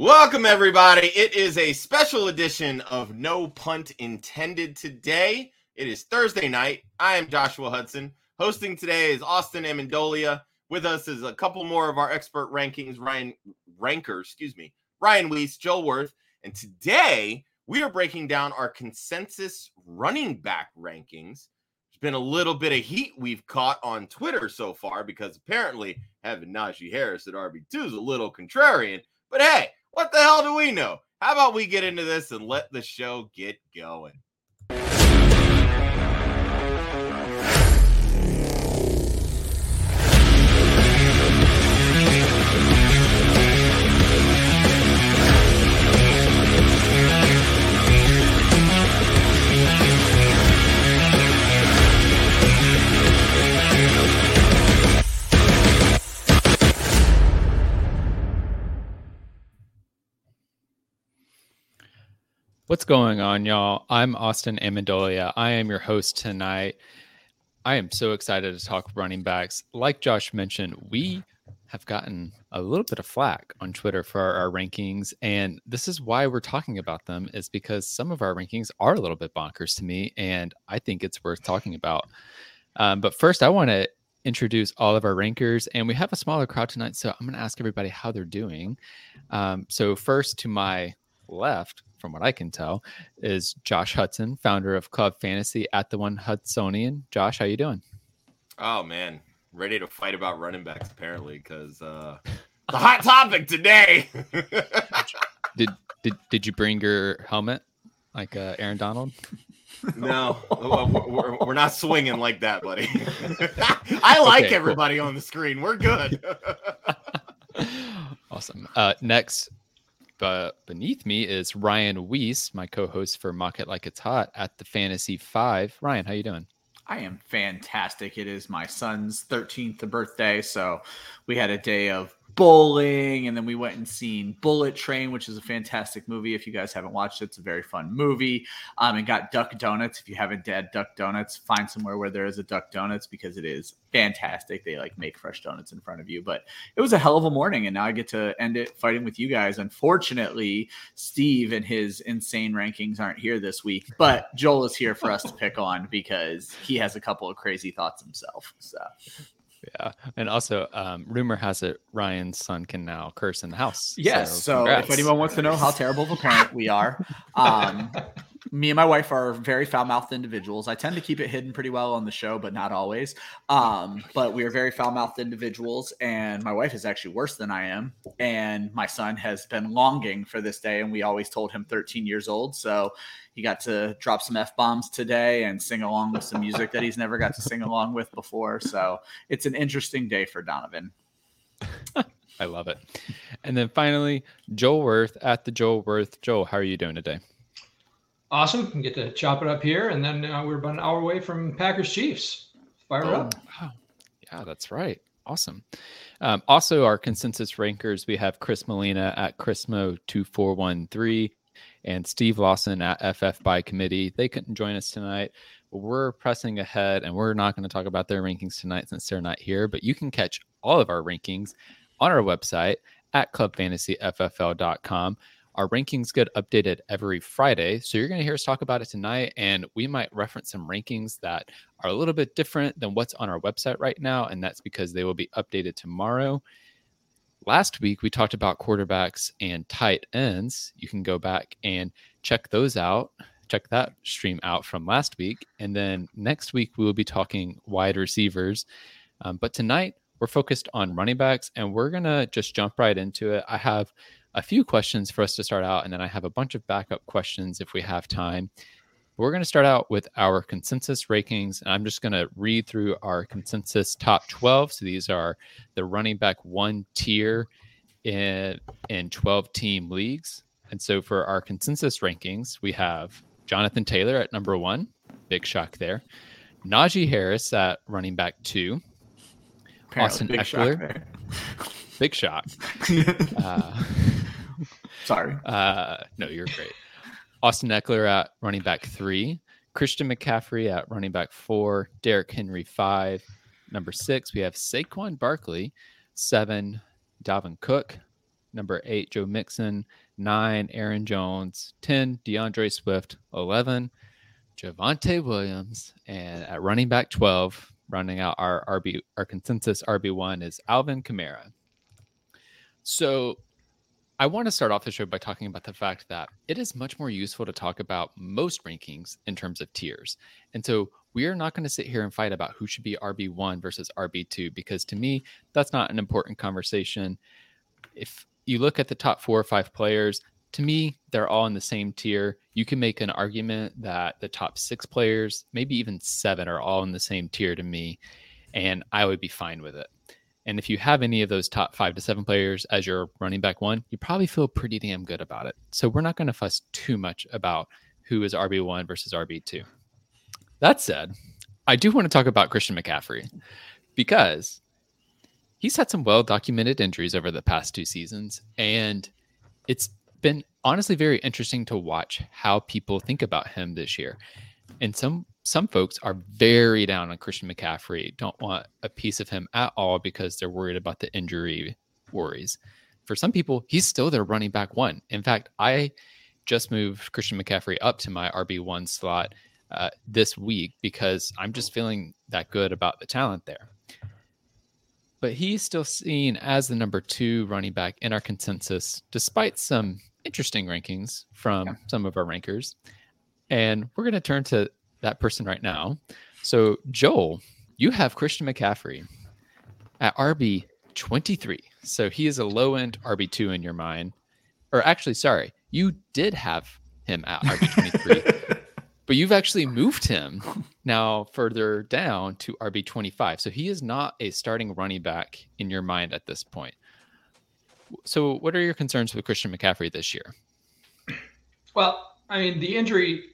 Welcome, everybody. It is a special edition of No Punt Intended today. It is Thursday night. I am Joshua Hudson. Hosting today is Austin Amendolia. With us is a couple more of our expert rankings, Ryan Ranker, excuse me, Ryan Weiss, Joel Worth. And today we are breaking down our consensus running back rankings. There's been a little bit of heat we've caught on Twitter so far because apparently having Najee Harris at RB2 is a little contrarian. But hey, what the hell do we know? How about we get into this and let the show get going? What's going on, y'all? I'm Austin Amendolia. I am your host tonight. I am so excited to talk running backs. Like Josh mentioned, we have gotten a little bit of flack on Twitter for our, our, rankings, and this is why we're talking about them. Is because some of our rankings are a little bit bonkers to me, and I think it's worth talking about. Um, but first, I want to introduce all of our rankers, and we have a smaller crowd tonight, so I'm going to ask everybody how they're doing. Um, so first, to my left, from what I can tell, is Josh Hudson, founder of Club Fantasy at the One Hudsonian. Josh, how you doing? Oh man, ready to fight about running backs apparently because uh, the hot topic today. did did did you bring your helmet like uh, Aaron Donald? No, we're, we're, not swinging like that, buddy. I like okay, everybody cool. on the screen. We're good. awesome. Uh, next, but beneath me is Ryan Weiss, my co-host for Mock It Like It's Hot at the Fantasy Five. Ryan, how you doing? I am fantastic. It is my son's 13th birthday, so we had a day of bowling and then we went and seen bullet train which is a fantastic movie. If you guys haven't watched it it's a very fun movie. Um and got duck donuts. If you haven't had duck donuts find somewhere where there is a duck donuts because it is fantastic. They like make fresh donuts in front of you. But it was a hell of a morning and now i get to end it fighting with you guys. Unfortunately steve and his insane rankings aren't here this week but joel is here for us to pick on because he has a couple of crazy thoughts himself. So yeah, and also, um, rumor has it Ryan's son can now curse in the house. Yes. So, so if anyone wants to know how terrible of a parent we are, um, me and my wife are very foul-mouthed individuals. I tend to keep it hidden pretty well on the show, but not always. Um, but we are very foul-mouthed individuals, and my wife is actually worse than I am. And my son has been longing for this day, and we always told him 13 years old. So he got to drop some f bombs today and sing along with some music that he's never got to sing along with before. So it's an interesting day for Donovan. I love it. And then finally, Joel Worth at the Joel Worth. Joel, how are you doing today? Awesome. We get to chop it up here. And then uh, we're about an hour away from Packers Chiefs. Fire oh, up. Wow. Yeah, that's right. Awesome. Um, also, our consensus rankers, we have Chris Molina at Chrismo2413 and Steve Lawson at FF by committee. They couldn't join us tonight. We're pressing ahead and we're not going to talk about their rankings tonight since they're not here, but you can catch all of our rankings on our website at clubfantasyffl.com. Our rankings get updated every Friday. So you're going to hear us talk about it tonight, and we might reference some rankings that are a little bit different than what's on our website right now. And that's because they will be updated tomorrow. Last week, we talked about quarterbacks and tight ends. You can go back and check those out. Check that stream out from last week. And then next week, we will be talking wide receivers. Um, but tonight, we're focused on running backs, and we're going to just jump right into it. I have a few questions for us to start out, and then I have a bunch of backup questions if we have time. We're going to start out with our consensus rankings, and I'm just going to read through our consensus top 12. So these are the running back one tier in in 12 team leagues. And so for our consensus rankings, we have Jonathan Taylor at number one, big shock there. Najee Harris at running back two. Apparently Austin Ekeler, big shock. uh, Sorry. Uh, no, you're great. Austin Ekeler at running back three. Christian McCaffrey at running back four. Derrick Henry five. Number six, we have Saquon Barkley. Seven, Dalvin Cook. number eight, Joe Mixon, nine, Aaron Jones, 10, DeAndre Swift, 11, Javonte Williams, and at running back 12, rounding out our RB, our consensus RB1 is Alvin Kamara. So I want to start off the show by talking about the fact that it is much more useful to talk about most rankings in terms of tiers. And so we are not going to sit here and fight about who should be RB1 versus RB2 because to me, that's not an important conversation. If you look at the top four or five players, to me, they're all in the same tier. You can make an argument that the top six players, maybe even seven, are all in the same tier to me, and I would be fine with it. And if you have any of those top five to seven players as your running back one, you probably feel pretty damn good about it. So we're not going to fuss too much about who is RB1 versus RB2. That said, I do want to talk about Christian McCaffrey because he's had some well documented injuries over the past two seasons. And it's been honestly very interesting to watch how people think about him this year. And some some folks are very down on Christian McCaffrey, don't want a piece of him at all because they're worried about the injury worries. For some people, he's still their running back one. In fact, I just moved Christian McCaffrey up to my RB1 slot uh, this week because I'm just feeling that good about the talent there. But he's still seen as the number two running back in our consensus, despite some interesting rankings from yeah. some of our rankers. And we're going to turn to that person right now. So, Joel, you have Christian McCaffrey at RB 23. So he is a low end RB 2 in your mind. Or actually, sorry, you did have him at RB 23, but you've actually moved him now further down to RB 25. So he is not a starting running back in your mind at this point. So, what are your concerns with Christian McCaffrey this year? Well, I mean, the injury,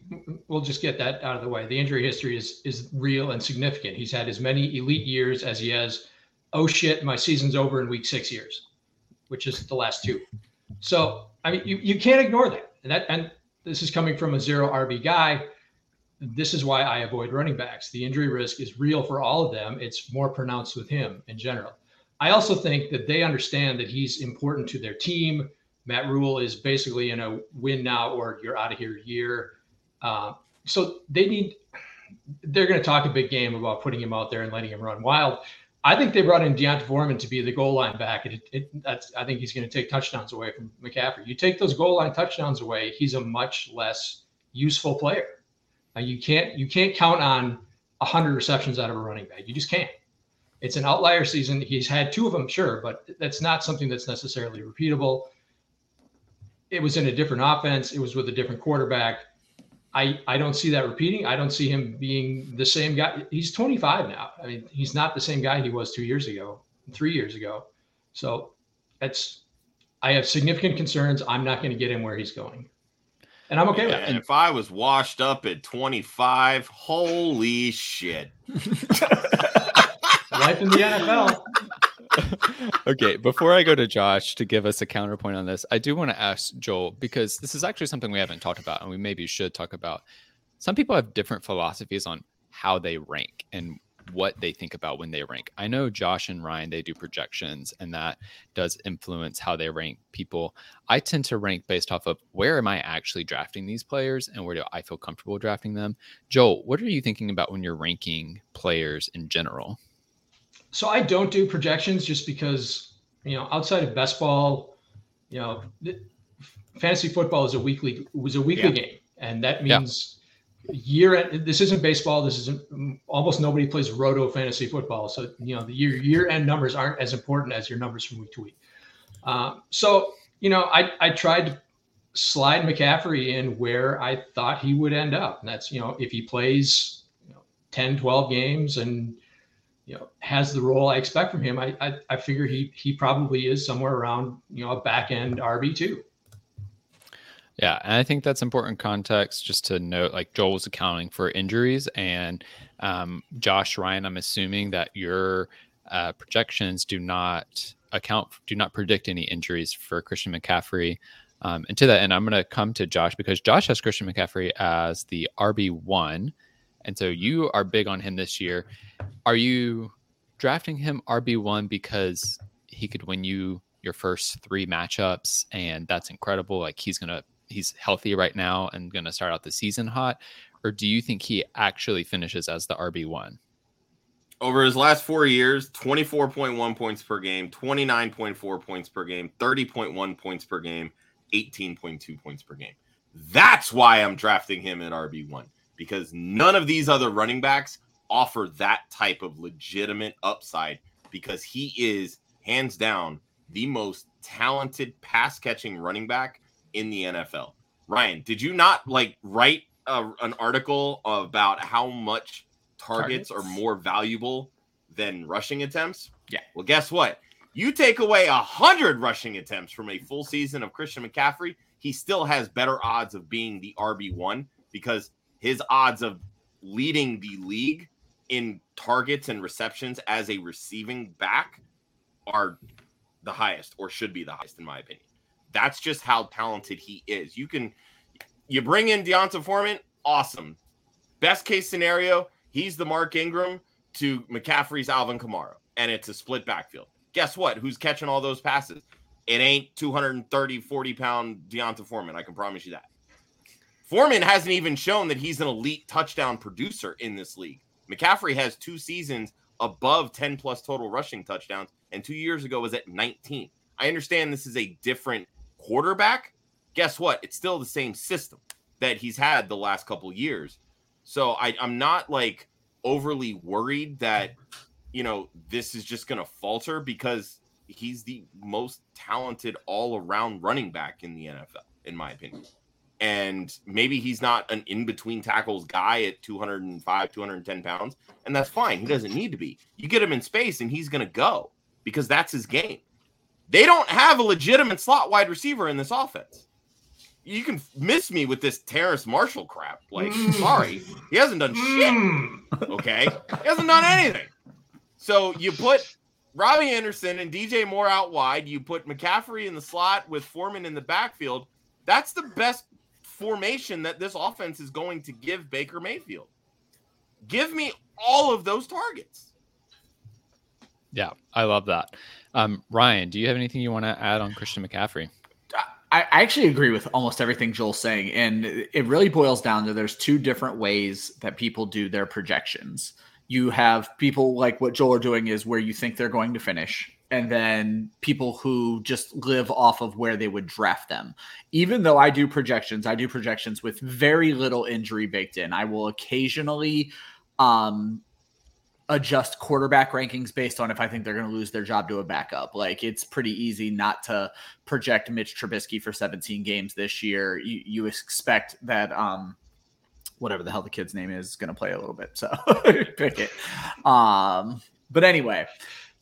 we'll just get that out of the way. The injury history is is real and significant. He's had as many elite years as he has, oh shit, my season's over in week six years, which is the last two. So, I mean, you, you can't ignore that. And that and this is coming from a zero RB guy. This is why I avoid running backs. The injury risk is real for all of them. It's more pronounced with him in general. I also think that they understand that he's important to their team Matt Rhule is basically in a win now or you're out of here year. Uh, so they need, they're going to talk a big game about putting him out there and letting him run wild. I think they brought in D'Onta Foreman to be the goal line back. It, it, that's, I think he's going to take touchdowns away from McCaffrey. You take those goal line touchdowns away, he's a much less useful player. Now you can't you can't count on hundred receptions out of a running back. You just can't. It's an outlier season. He's had two of them, sure, but that's not something that's necessarily repeatable it was in a different offense. It was with a different quarterback. I, I don't see that repeating. I don't see him being the same guy. He's 25 now. I mean, he's not the same guy he was two years ago, three years ago. So that's, I have significant concerns. I'm not going to get him where he's going. And I'm okay yeah, with it. And if I was washed up at 25, holy shit. Life in the NFL. okay, before I go to Josh to give us a counterpoint on this, I do want to ask Joel because this is actually something we haven't talked about and we maybe should talk about. Some people have different philosophies on how they rank and what they think about when they rank. I know Josh and Ryan they do projections and that does influence how they rank people. I tend to rank based off of where am I actually drafting these players and where do I feel comfortable drafting them. Joel, what are you thinking about when you're ranking players in general? So I don't do projections just because, you know, outside of best ball, you know, fantasy football is a weekly was a weekly yeah. game, and that means yeah. year end. This isn't baseball. This isn't almost nobody plays roto fantasy football. So you know, the year year end numbers aren't as important as your numbers from week to week. Uh, so you know, I I tried to slide McCaffrey in where I thought he would end up, and that's you know if he plays you know, 10, 12 games and you know has the role I expect from him, I I, I figure he he probably is somewhere around you know a back end RB two. Yeah, and I think that's important context just to note. Like Joel was accounting for injuries, and um, Josh Ryan, I'm assuming that your uh, projections do not account, do not predict any injuries for Christian McCaffrey. Um, and to that end, I'm going to come to Josh because Josh has Christian McCaffrey as the RB one, and so you are big on him this year. Are you drafting him RB1 because he could win you your first three matchups, and that's incredible. Like he's gonna he's healthy right now and gonna start out the season hot, or do you think he actually finishes as the RB one? Over his last four years, 24.1 points per game, 29.4 points per game, 30.1 points per game, 18.2 points per game. That's why I'm drafting him at RB1 because none of these other running backs offer that type of legitimate upside because he is hands down the most talented pass catching running back in the NFL. Ryan, did you not like write a, an article about how much targets, targets are more valuable than rushing attempts? Yeah. Well, guess what? You take away a hundred rushing attempts from a full season of Christian McCaffrey, he still has better odds of being the RB one because his odds of leading the league in targets and receptions as a receiving back are the highest or should be the highest in my opinion. That's just how talented he is. You can you bring in D'Onta Foreman, awesome. Best case scenario, he's the Mark Ingram to McCaffrey's Alvin Kamara, and it's a split backfield. Guess what? Who's catching all those passes? It ain't 230, 40 pound D'Onta Foreman. I can promise you that. Foreman hasn't even shown that he's an elite touchdown producer in this league. McCaffrey has two seasons above 10 plus total rushing touchdowns, and two years ago was at 19. I understand this is a different quarterback. Guess what? It's still the same system that he's had the last couple years. So I, I'm not like overly worried that, you know, this is just going to falter because he's the most talented all around running back in the NFL, in my opinion and maybe he's not an in between tackles guy at 205, 210 pounds, and that's fine. He doesn't need to be. You get him in space, and he's going to go because that's his game. They don't have a legitimate slot wide receiver in this offense. You can miss me with this Terrace Marshall crap. Like, mm. sorry, he hasn't done mm. shit. Okay, he hasn't done anything. So you put Robbie Anderson and DJ Moore out wide. You put McCaffrey in the slot with Foreman in the backfield. That's the best formation that this offense is going to give Baker Mayfield. Give me all of those targets. Yeah, I love that. Um, Ryan, do you have anything you want to add on Christian McCaffrey? I actually agree with almost everything Joel's saying. And it really boils down to there's two different ways that people do their projections. You have people like what Joel are doing is where you think they're going to finish and then people who just live off of where they would draft them. Even though I do projections, I do projections with very little injury baked in. I will occasionally um adjust quarterback rankings based on if I think they're going to lose their job to a backup. Like it's pretty easy not to project Mitch Trubisky for 17 games this year. You, you expect that um whatever the hell the kid's name is, is going to play a little bit. So pick it. Um but anyway,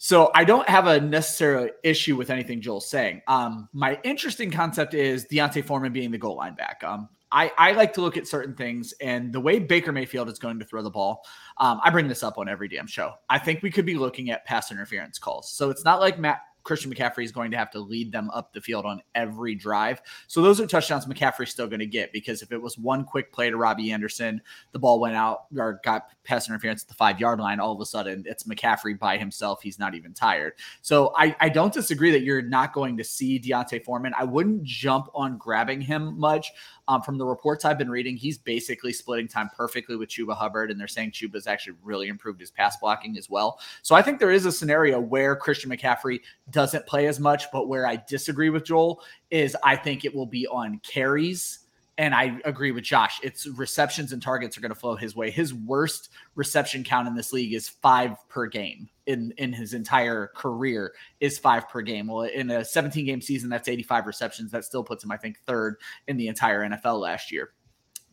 so I don't have a necessary issue with anything Joel's saying. Um, my interesting concept is D'Onta Foreman being the goal line back. Um, I, I like to look at certain things and the way Baker Mayfield is going to throw the ball. Um, I bring this up on every damn show. I think we could be looking at pass interference calls. So it's not like Matt Christian McCaffrey is going to have to lead them up the field on every drive. So those are touchdowns McCaffrey's still going to get because if it was one quick play to Robbie Anderson, the ball went out or got pass interference at the five yard line, all of a sudden it's McCaffrey by himself. He's not even tired. So I, I don't disagree that you're not going to see D'Onta Foreman. I wouldn't jump on grabbing him much. Um, from the reports I've been reading, he's basically splitting time perfectly with Chuba Hubbard, and they're saying Chuba's actually really improved his pass blocking as well. So I think there is a scenario where Christian McCaffrey doesn't play as much, but where I disagree with Joel is I think it will be on carries and I agree with Josh. It's receptions and targets are going to flow his way. His worst reception count in this league is five per game in in his entire career is five per game. Well, in a 17 game season, that's 85 receptions. That still puts him, I think, third in the entire NFL last year.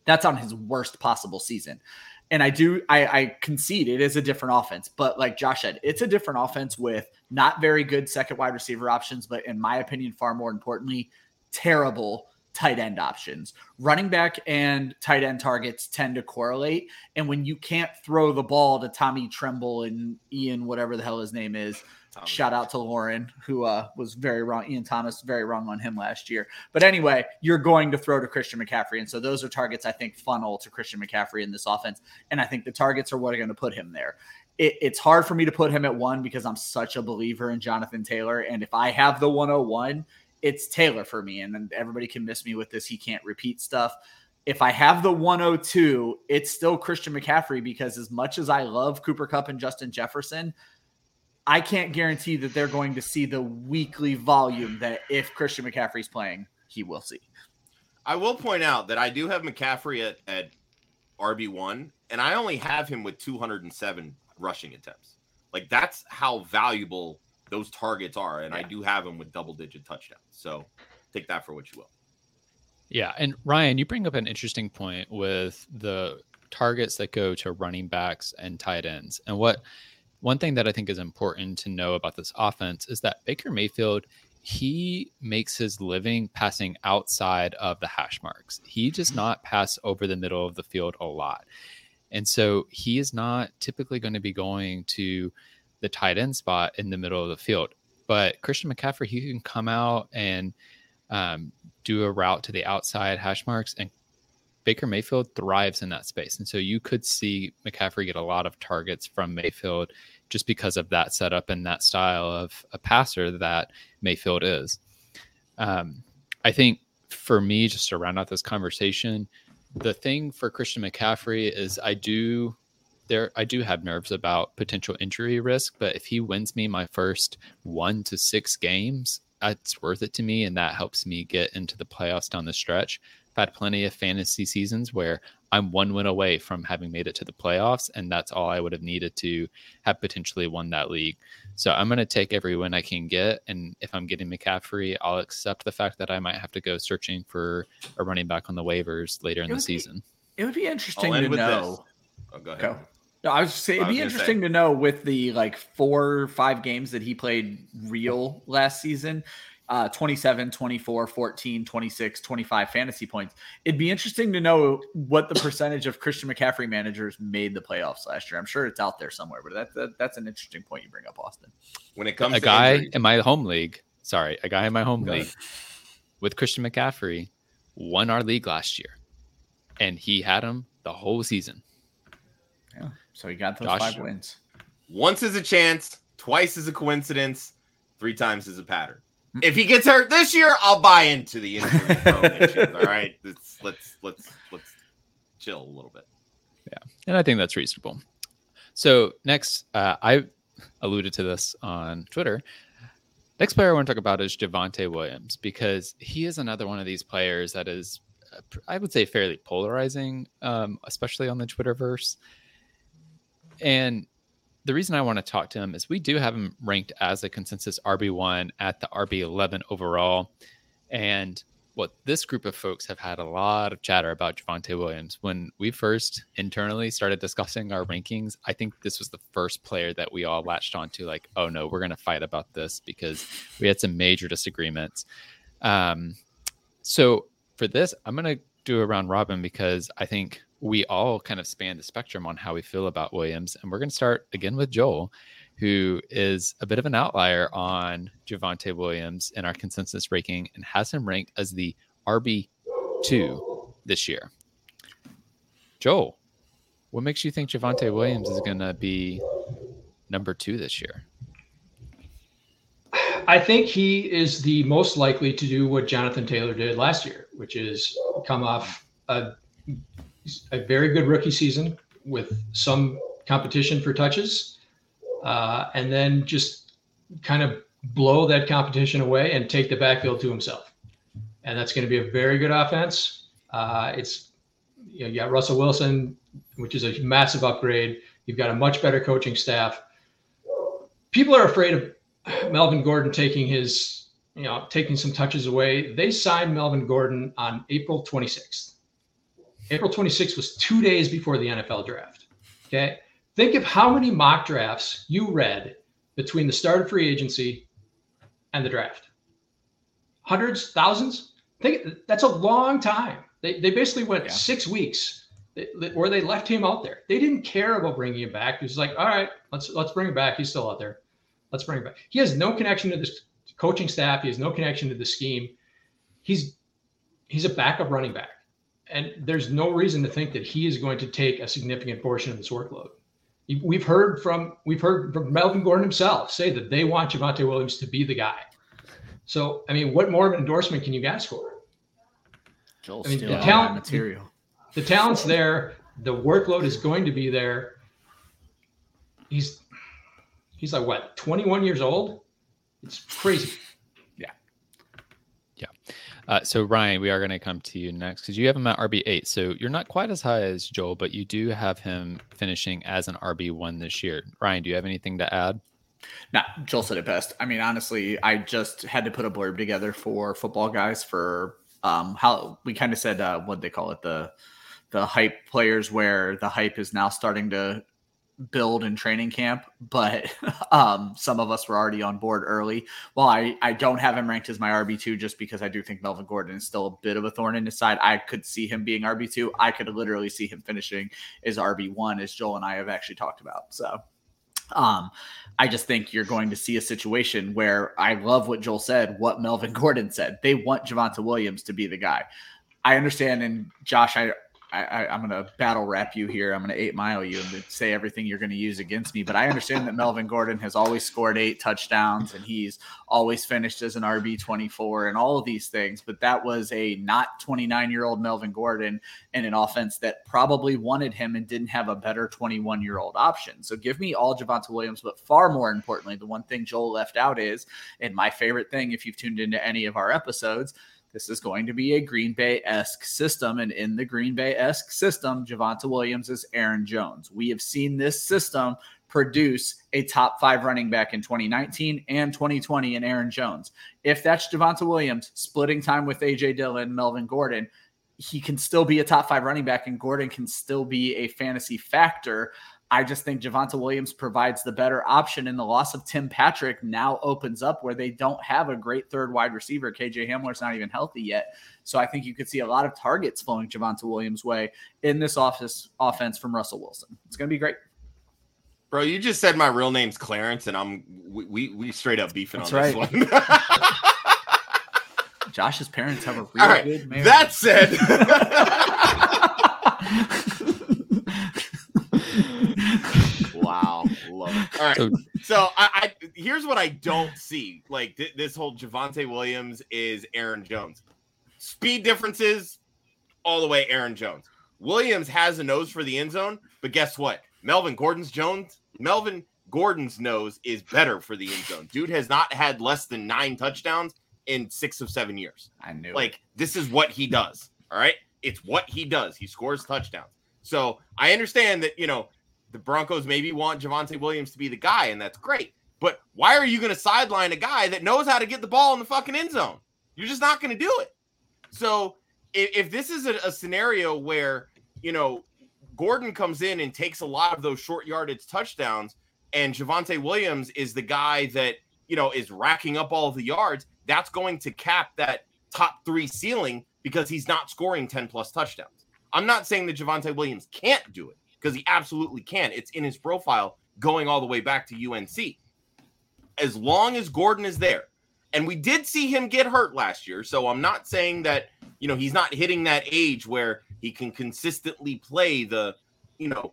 That's on his worst possible season. And I do, I, I concede it is a different offense, but like Josh said, it's a different offense with not very good second wide receiver options, but in my opinion, far more importantly, terrible tight end options. Running back and tight end targets tend to correlate. And when you can't throw the ball to Tommy Tremble and Ian, whatever the hell his name is, Tommy. shout out to Lauren, who uh, was very wrong. Ian Thomas, very wrong on him last year. But anyway, you're going to throw to Christian McCaffrey. And so those are targets I think funnel to Christian McCaffrey in this offense. And I think the targets are what are going to put him there it, it's hard for me to put him at one because I'm such a believer in Jonathan Taylor. And if I have the 101, it's Taylor for me. And then everybody can miss me with this. He can't repeat stuff. If I have the 102, it's still Christian McCaffrey because as much as I love Cooper Kupp and Justin Jefferson, I can't guarantee that they're going to see the weekly volume that if Christian McCaffrey's playing, he will see. I will point out that I do have McCaffrey at, at RB1, and I only have him with 207 rushing attempts. Like that's how valuable those targets are. And yeah. I do have him with double digit touchdowns. So take that for what you will. Yeah. And Ryan, you bring up an interesting point with the targets that go to running backs and tight ends. And what one thing that I think is important to know about this offense is that Baker Mayfield, he makes his living passing outside of the hash marks. He does not pass over the middle of the field a lot. And so he is not typically going to be going to the tight end spot in the middle of the field. But Christian McCaffrey, he can come out and um, do a route to the outside hash marks, and Baker Mayfield thrives in that space. And so you could see McCaffrey get a lot of targets from Mayfield just because of that setup and that style of a passer that Mayfield is. Um, I think for me, just to round out this conversation, the thing for Christian McCaffrey is I do there I do have nerves about potential injury risk, but if he wins me my first one to six games, that's worth it to me, and that helps me get into the playoffs down the stretch. I've had plenty of fantasy seasons where I'm one win away from having made it to the playoffs, and that's all I would have needed to have potentially won that league. So I'm going to take every win I can get, and if I'm getting McCaffrey, I'll accept the fact that I might have to go searching for a running back on the waivers later in the season. Be, it would be interesting to know. Oh, go ahead. Go. No, I was saying it'd be interesting say. to know with the like four or five games that he played real last season, uh, 27, 24, 14, 26, 25 fantasy points. It'd be interesting to know what the percentage of Christian McCaffrey managers made the playoffs last year. I'm sure it's out there somewhere, but that, that that's an interesting point you bring up, Austin. When it comes to a guy injuries. in my home league, sorry, a guy in my home league with Christian McCaffrey won our league last year, and he had him the whole season. Yeah, so he got those Josh, five wins. Once is a chance, twice is a coincidence, three times is a pattern. If he gets hurt this year, I'll buy into the injury All right, let's let's let's let's chill a little bit. Yeah, and I think that's reasonable. So next, uh, I alluded to this on Twitter. Next player I want to talk about is Javonte Williams because he is another one of these players that is, I would say, fairly polarizing, um, especially on the Twitterverse. And the reason I want to talk to him is we do have him ranked as a consensus RB1 at the RB11 overall. And what this group of folks have had a lot of chatter about Javonte Williams. When we first internally started discussing our rankings, I think this was the first player that we all latched onto, like, oh no, we're going to fight about this because we had some major disagreements. Um, so for this, I'm going to do a round robin because I think we all kind of span the spectrum on how we feel about Williams. And we're going to start again with Joel, who is a bit of an outlier on Javonte Williams in our consensus ranking and has him ranked as the RB2 this year. Joel, what makes you think Javonte Williams is going to be number two this year? I think he is the most likely to do what Jonathan Taylor did last year, which is come off a a very good rookie season with some competition for touches, uh, and then just kind of blow that competition away and take the backfield to himself. And that's going to be a very good offense. Uh, it's you know you got Russell Wilson, which is a massive upgrade. You've got a much better coaching staff. People are afraid of Melvin Gordon taking his you know taking some touches away. They signed Melvin Gordon on April 26th. April 26th was two days before the NFL draft. Okay. Think of how many mock drafts you read between the start of free agency and the draft. Hundreds, thousands. Think that's a long time. They, they basically went yeah. six weeks or they left him out there. They didn't care about bringing him back. It was like, all right, let's let's bring him back. He's still out there. Let's bring him back. He has no connection to the coaching staff. He has no connection to the scheme. He's he's a backup running back and there's no reason to think that he is going to take a significant portion of this workload. We've heard from we've heard from Melvin Gordon himself say that they want Javonte Williams to be the guy. So I mean, what more of an endorsement can you ask for? Joel's I mean, the talent- material. The talent's there. The workload is going to be there. He's he's like what 21 years old. It's crazy. Uh, so Ryan, we are going to come to you next because you have him at RB eight. So you're not quite as high as Joel, but you do have him finishing as an RB one this year. Ryan, do you have anything to add? Nah, Joel said it best. I mean, honestly, I just had to put a blurb together for football guys for um how we kind of said uh what they call it the the hype players where the hype is now starting to build in training camp, but um some of us were already on board early. While I I don't have him ranked as my RB2 just because I do think Melvin Gordon is still a bit of a thorn in his side. I could see him being RB2. I could literally see him finishing as RB1 as Joel and I have actually talked about. So um, I just think you're going to see a situation where I love what Joel said, what Melvin Gordon said. They want Javonte Williams to be the guy. I understand, and Josh, I, I I'm going to battle rap you here. I'm going to eight mile you and say everything you're going to use against me. But I understand that Melvin Gordon has always scored eight touchdowns and he's always finished as an RB 24 and all of these things. But that was a not 29 year old Melvin Gordon in an offense that probably wanted him and didn't have a better 21 year old option. So give me all Javonte Williams, but far more importantly, the one thing Joel left out is, and my favorite thing, if you've tuned into any of our episodes, this is going to be a Green Bay esque system. And in the Green Bay esque system, Javonte Williams is Aaron Jones. We have seen this system produce a top five running back in 2019 and 2020 in Aaron Jones. If that's Javonte Williams splitting time with AJ Dillon, Melvin Gordon, he can still be a top five running back, and Gordon can still be a fantasy factor. I just think Javonte Williams provides the better option, and the loss of Tim Patrick now opens up where they don't have a great third wide receiver. KJ Hamler's not even healthy yet. So I think you could see a lot of targets flowing Javonte Williams' way in this office offense from Russell Wilson. It's going to be great. Bro, you just said my real name's Clarence, and I'm we we, we straight up beefing That's on this one. Josh's parents have a real right. good marriage. that said, wow, love it. All right, So so I, I here's what I don't see. Like th- this whole Javonte Williams is Aaron Jones. Speed differences, all the way Aaron Jones. Williams has a nose for the end zone, but guess what? Melvin Gordon's Jones, Melvin Gordon's nose is better for the end zone. Dude has not had less than nine touchdowns in six of seven years. I knew. it. Like this is what he does. All right. It's what he does. He scores touchdowns. So I understand that, you know, the Broncos maybe want Javonte Williams to be the guy, and that's great. But why are you going to sideline a guy that knows how to get the ball in the fucking end zone? You're just not going to do it. So if, if this is a, a scenario where, you know, Gordon comes in and takes a lot of those short yardage touchdowns, and Javonte Williams is the guy that, you know, is racking up all of the yards, that's going to cap that top three ceiling because he's not scoring 10 plus touchdowns. I'm not saying that Javonte Williams can't do it because he absolutely can. It's in his profile going all the way back to UNC. As long as Gordon is there, and we did see him get hurt last year, so I'm not saying that, you know, he's not hitting that age where he can consistently play the, you know,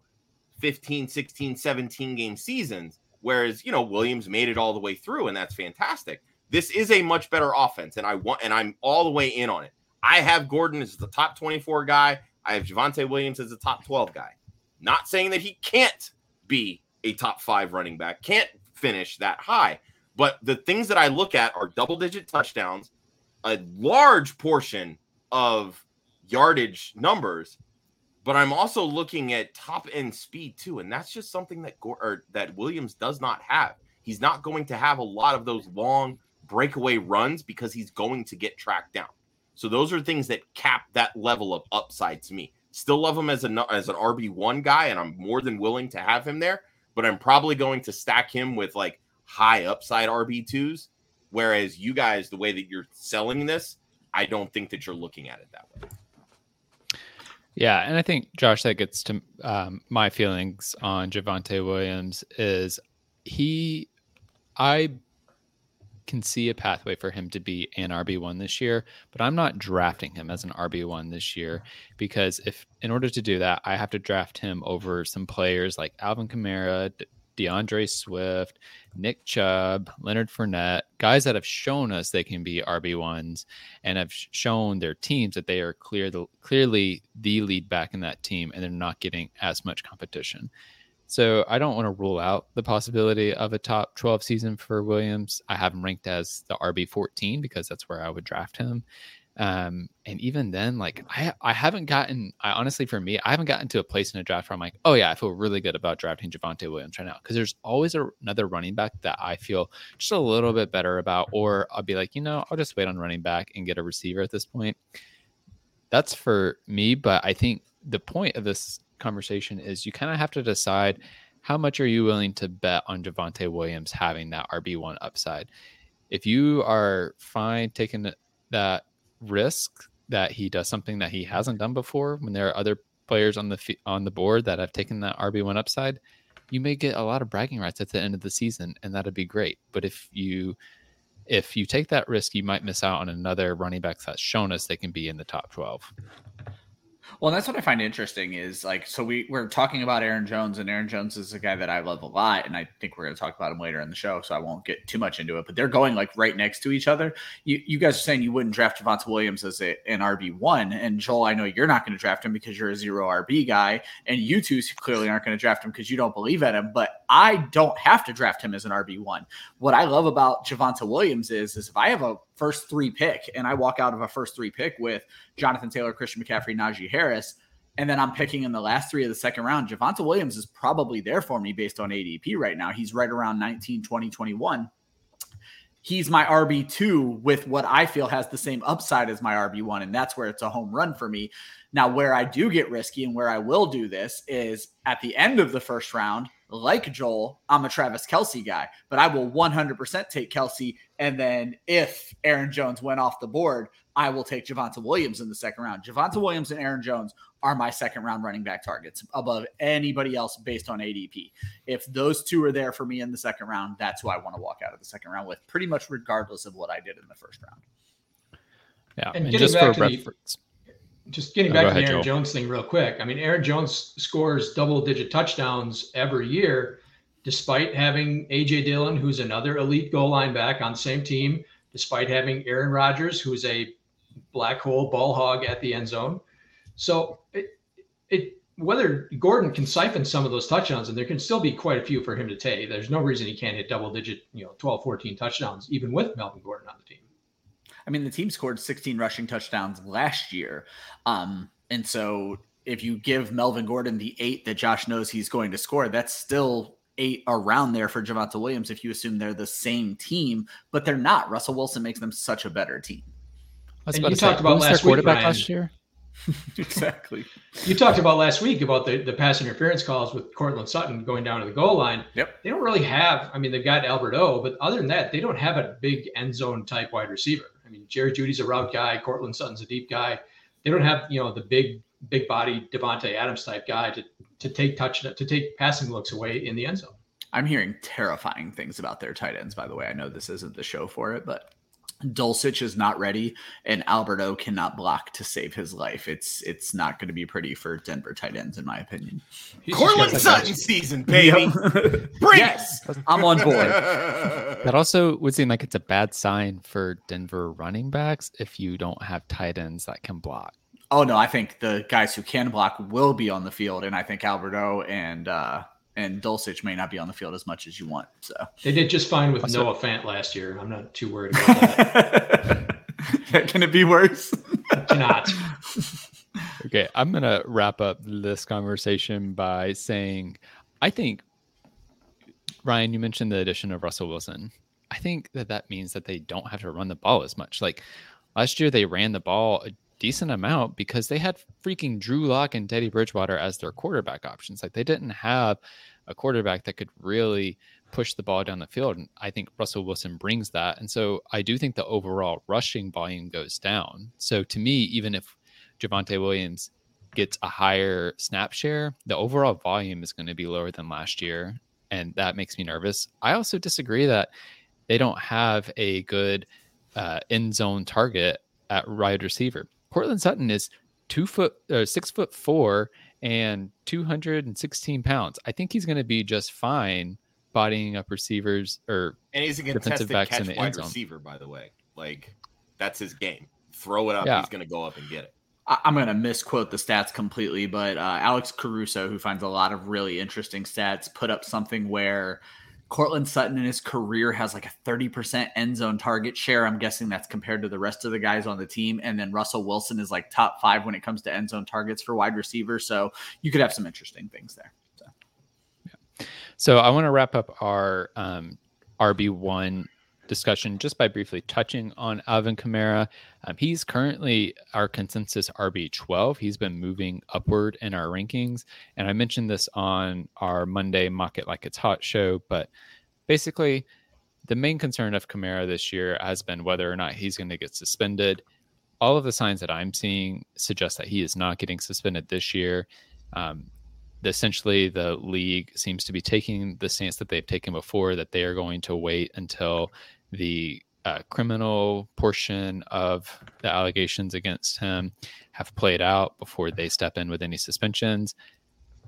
15, 16, 17 game seasons. Whereas, you know, Williams made it all the way through, and that's fantastic. This is a much better offense, and I want and I'm all the way in on it. I have Gordon as the top 24 guy. I have Javonte Williams as the top 12 guy. Not saying that he can't be a top five running back, can't finish that high. But the things that I look at are double digit touchdowns, a large portion of yardage numbers, but I'm also looking at top end speed too, and that's just something that Gor- or that Williams does not have. He's not going to have a lot of those long breakaway runs because he's going to get tracked down. So those are things that cap that level of upside to me. Still love him as an as an RB one guy, and I'm more than willing to have him there. But I'm probably going to stack him with like high upside RB twos. Whereas you guys, the way that you're selling this, I don't think that you're looking at it that way. Yeah, and I think Josh, that gets to um, my feelings on Javonte Williams is he, I can see a pathway for him to be an RB1 this year, but I'm not drafting him as an RB1 this year mm-hmm. because if in order to do that, I have to draft him over some players like Alvin Kamara, DeAndre Swift, Nick Chubb, Leonard Fournette, guys that have shown us they can be RB1s and have shown their teams that they are clear the, clearly the lead back in that team and they're not getting as much competition. So I don't want to rule out the possibility of a top 12 season for Williams. I have him ranked as the RB 14 because that's where I would draft him. Um, and even then, like I, I haven't gotten, I honestly, for me, I haven't gotten to a place in a draft where I'm like, oh yeah, I feel really good about drafting Javonte Williams right now. Cause there's always a, another running back that I feel just a little bit better about, or I'll be like, you know, I'll just wait on running back and get a receiver at this point. That's for me. But I think the point of this conversation is you kind of have to decide how much are you willing to bet on Javonte Williams having that RB1 upside. If you are fine taking that risk that he does something that he hasn't done before when there are other players on the on the board that have taken that RB1 upside, you may get a lot of bragging rights at the end of the season and that'd be great. But if you if you take that risk, you might miss out on another running back that's shown us they can be in the top 12. Well, that's what I find interesting is like, so we, we're talking about Aaron Jones, and Aaron Jones is a guy that I love a lot. And I think we're going to talk about him later in the show. So I won't get too much into it, but they're going like right next to each other. You, you guys are saying you wouldn't draft Javonte Williams as a, an RB1. And Joel, I know you're not going to draft him because you're a zero RB guy. And you two clearly aren't going to draft him because you don't believe in him. But I don't have to draft him as an RB1. What I love about Javonte Williams is, is if I have a first three pick and I walk out of a first three pick with Jonathan Taylor, Christian McCaffrey, Najee Harris, and then I'm picking in the last three of the second round, Javonte Williams is probably there for me based on ADP right now. He's right around 19, 20, 21. He's my RB2 with what I feel has the same upside as my RB1. And that's where it's a home run for me. Now, where I do get risky and where I will do this is at the end of the first round, like Joel, I'm a Travis Kelce guy, but I will 100% take Kelce. And then if Aaron Jones went off the board, I will take Javonte Williams in the second round. Javonte Williams and Aaron Jones are my second round running back targets above anybody else based on ADP. If those two are there for me in the second round, that's who I want to walk out of the second round with, pretty much regardless of what I did in the first round. Yeah, and, and getting back to reference. the, just getting oh, back to the Aaron Joel. Jones thing real quick. I mean, Aaron Jones scores double digit touchdowns every year, despite having AJ Dillon, who's another elite goal line back on the same team, despite having Aaron Rodgers, who's a black hole ball hog at the end zone. So it, it whether Gordon can siphon some of those touchdowns, and there can still be quite a few for him to take. There's no reason he can't hit double digit, you know, 12, 14 touchdowns, even with Melvin Gordon on the team. I mean, the team scored 16 rushing touchdowns last year. Um, and so if you give Melvin Gordon the eight that Josh knows he's going to score, that's still eight around there for Javonte Williams if you assume they're the same team, but they're not. Russell Wilson makes them such a better team. I was about you to talked say, about last week, Ryan, last year. exactly. You talked about last week about the, the pass interference calls with Courtland Sutton going down to the goal line. Yep. They don't really have, I mean, they've got Albert O, but other than that, they don't have a big end zone type wide receiver. I mean, Jerry Jeudy's a route guy, Courtland Sutton's a deep guy. They don't have, you know, the big, big body Davante Adams type guy to to take touch to take passing looks away in the end zone. I'm hearing terrifying things about their tight ends, by the way. I know this isn't the show for it, but Dulcich is not ready, and Albert O cannot block to save his life. It's it's not going to be pretty for Denver tight ends, in my opinion. Courtland Sutton season, baby. yes, I'm on board. that also would seem like it's a bad sign for Denver running backs if you don't have tight ends that can block. Oh no, I think the guys who can block will be on the field, and I think Albert O and uh, and Dulcich may not be on the field as much as you want. So they did just fine with Noah Fant last year. I'm not too worried about that. Can it be worse? Cannot. okay, I'm gonna wrap up this conversation by saying, I think Ryan, you mentioned the addition of Russell Wilson. I think that that means that they don't have to run the ball as much. Like last year, they ran the ball a decent amount because they had freaking Drew Lock and Teddy Bridgewater as their quarterback options. Like they didn't have a quarterback that could really push the ball down the field. And I think Russell Wilson brings that. And so I do think the overall rushing volume goes down. So to me, even if Javonte Williams gets a higher snap share, the overall volume is going to be lower than last year. And that makes me nervous. I also disagree that they don't have a good uh, end zone target at wide receiver. Courtland Sutton is two foot, uh, six foot four, and 216 pounds. I think he's going to be just fine bodying up receivers or and he's a contested catch wide receiver, by the way. Like that's his game. Throw it up, yeah. he's going to go up and get it. I'm going to misquote the stats completely, but uh, Alex Caruso, who finds a lot of really interesting stats, put up something where Courtland Sutton in his career has like a 30% end zone target share. I'm guessing that's compared to the rest of the guys on the team. And then Russell Wilson is like top five when it comes to end zone targets for wide receivers. So you could have some interesting things there. So, yeah. so I want to wrap up our um, RB1 discussion just by briefly touching on Alvin Kamara. Um, he's currently our consensus RB12. He's been moving upward in our rankings. And I mentioned this on our Monday Mock It Like It's Hot show. But basically, the main concern of Kamara this year has been whether or not he's going to get suspended. All of the signs that I'm seeing suggest that he is not getting suspended this year. Um, essentially the league seems to be taking the stance that they've taken before that they are going to wait until the uh, criminal portion of the allegations against him have played out before they step in with any suspensions.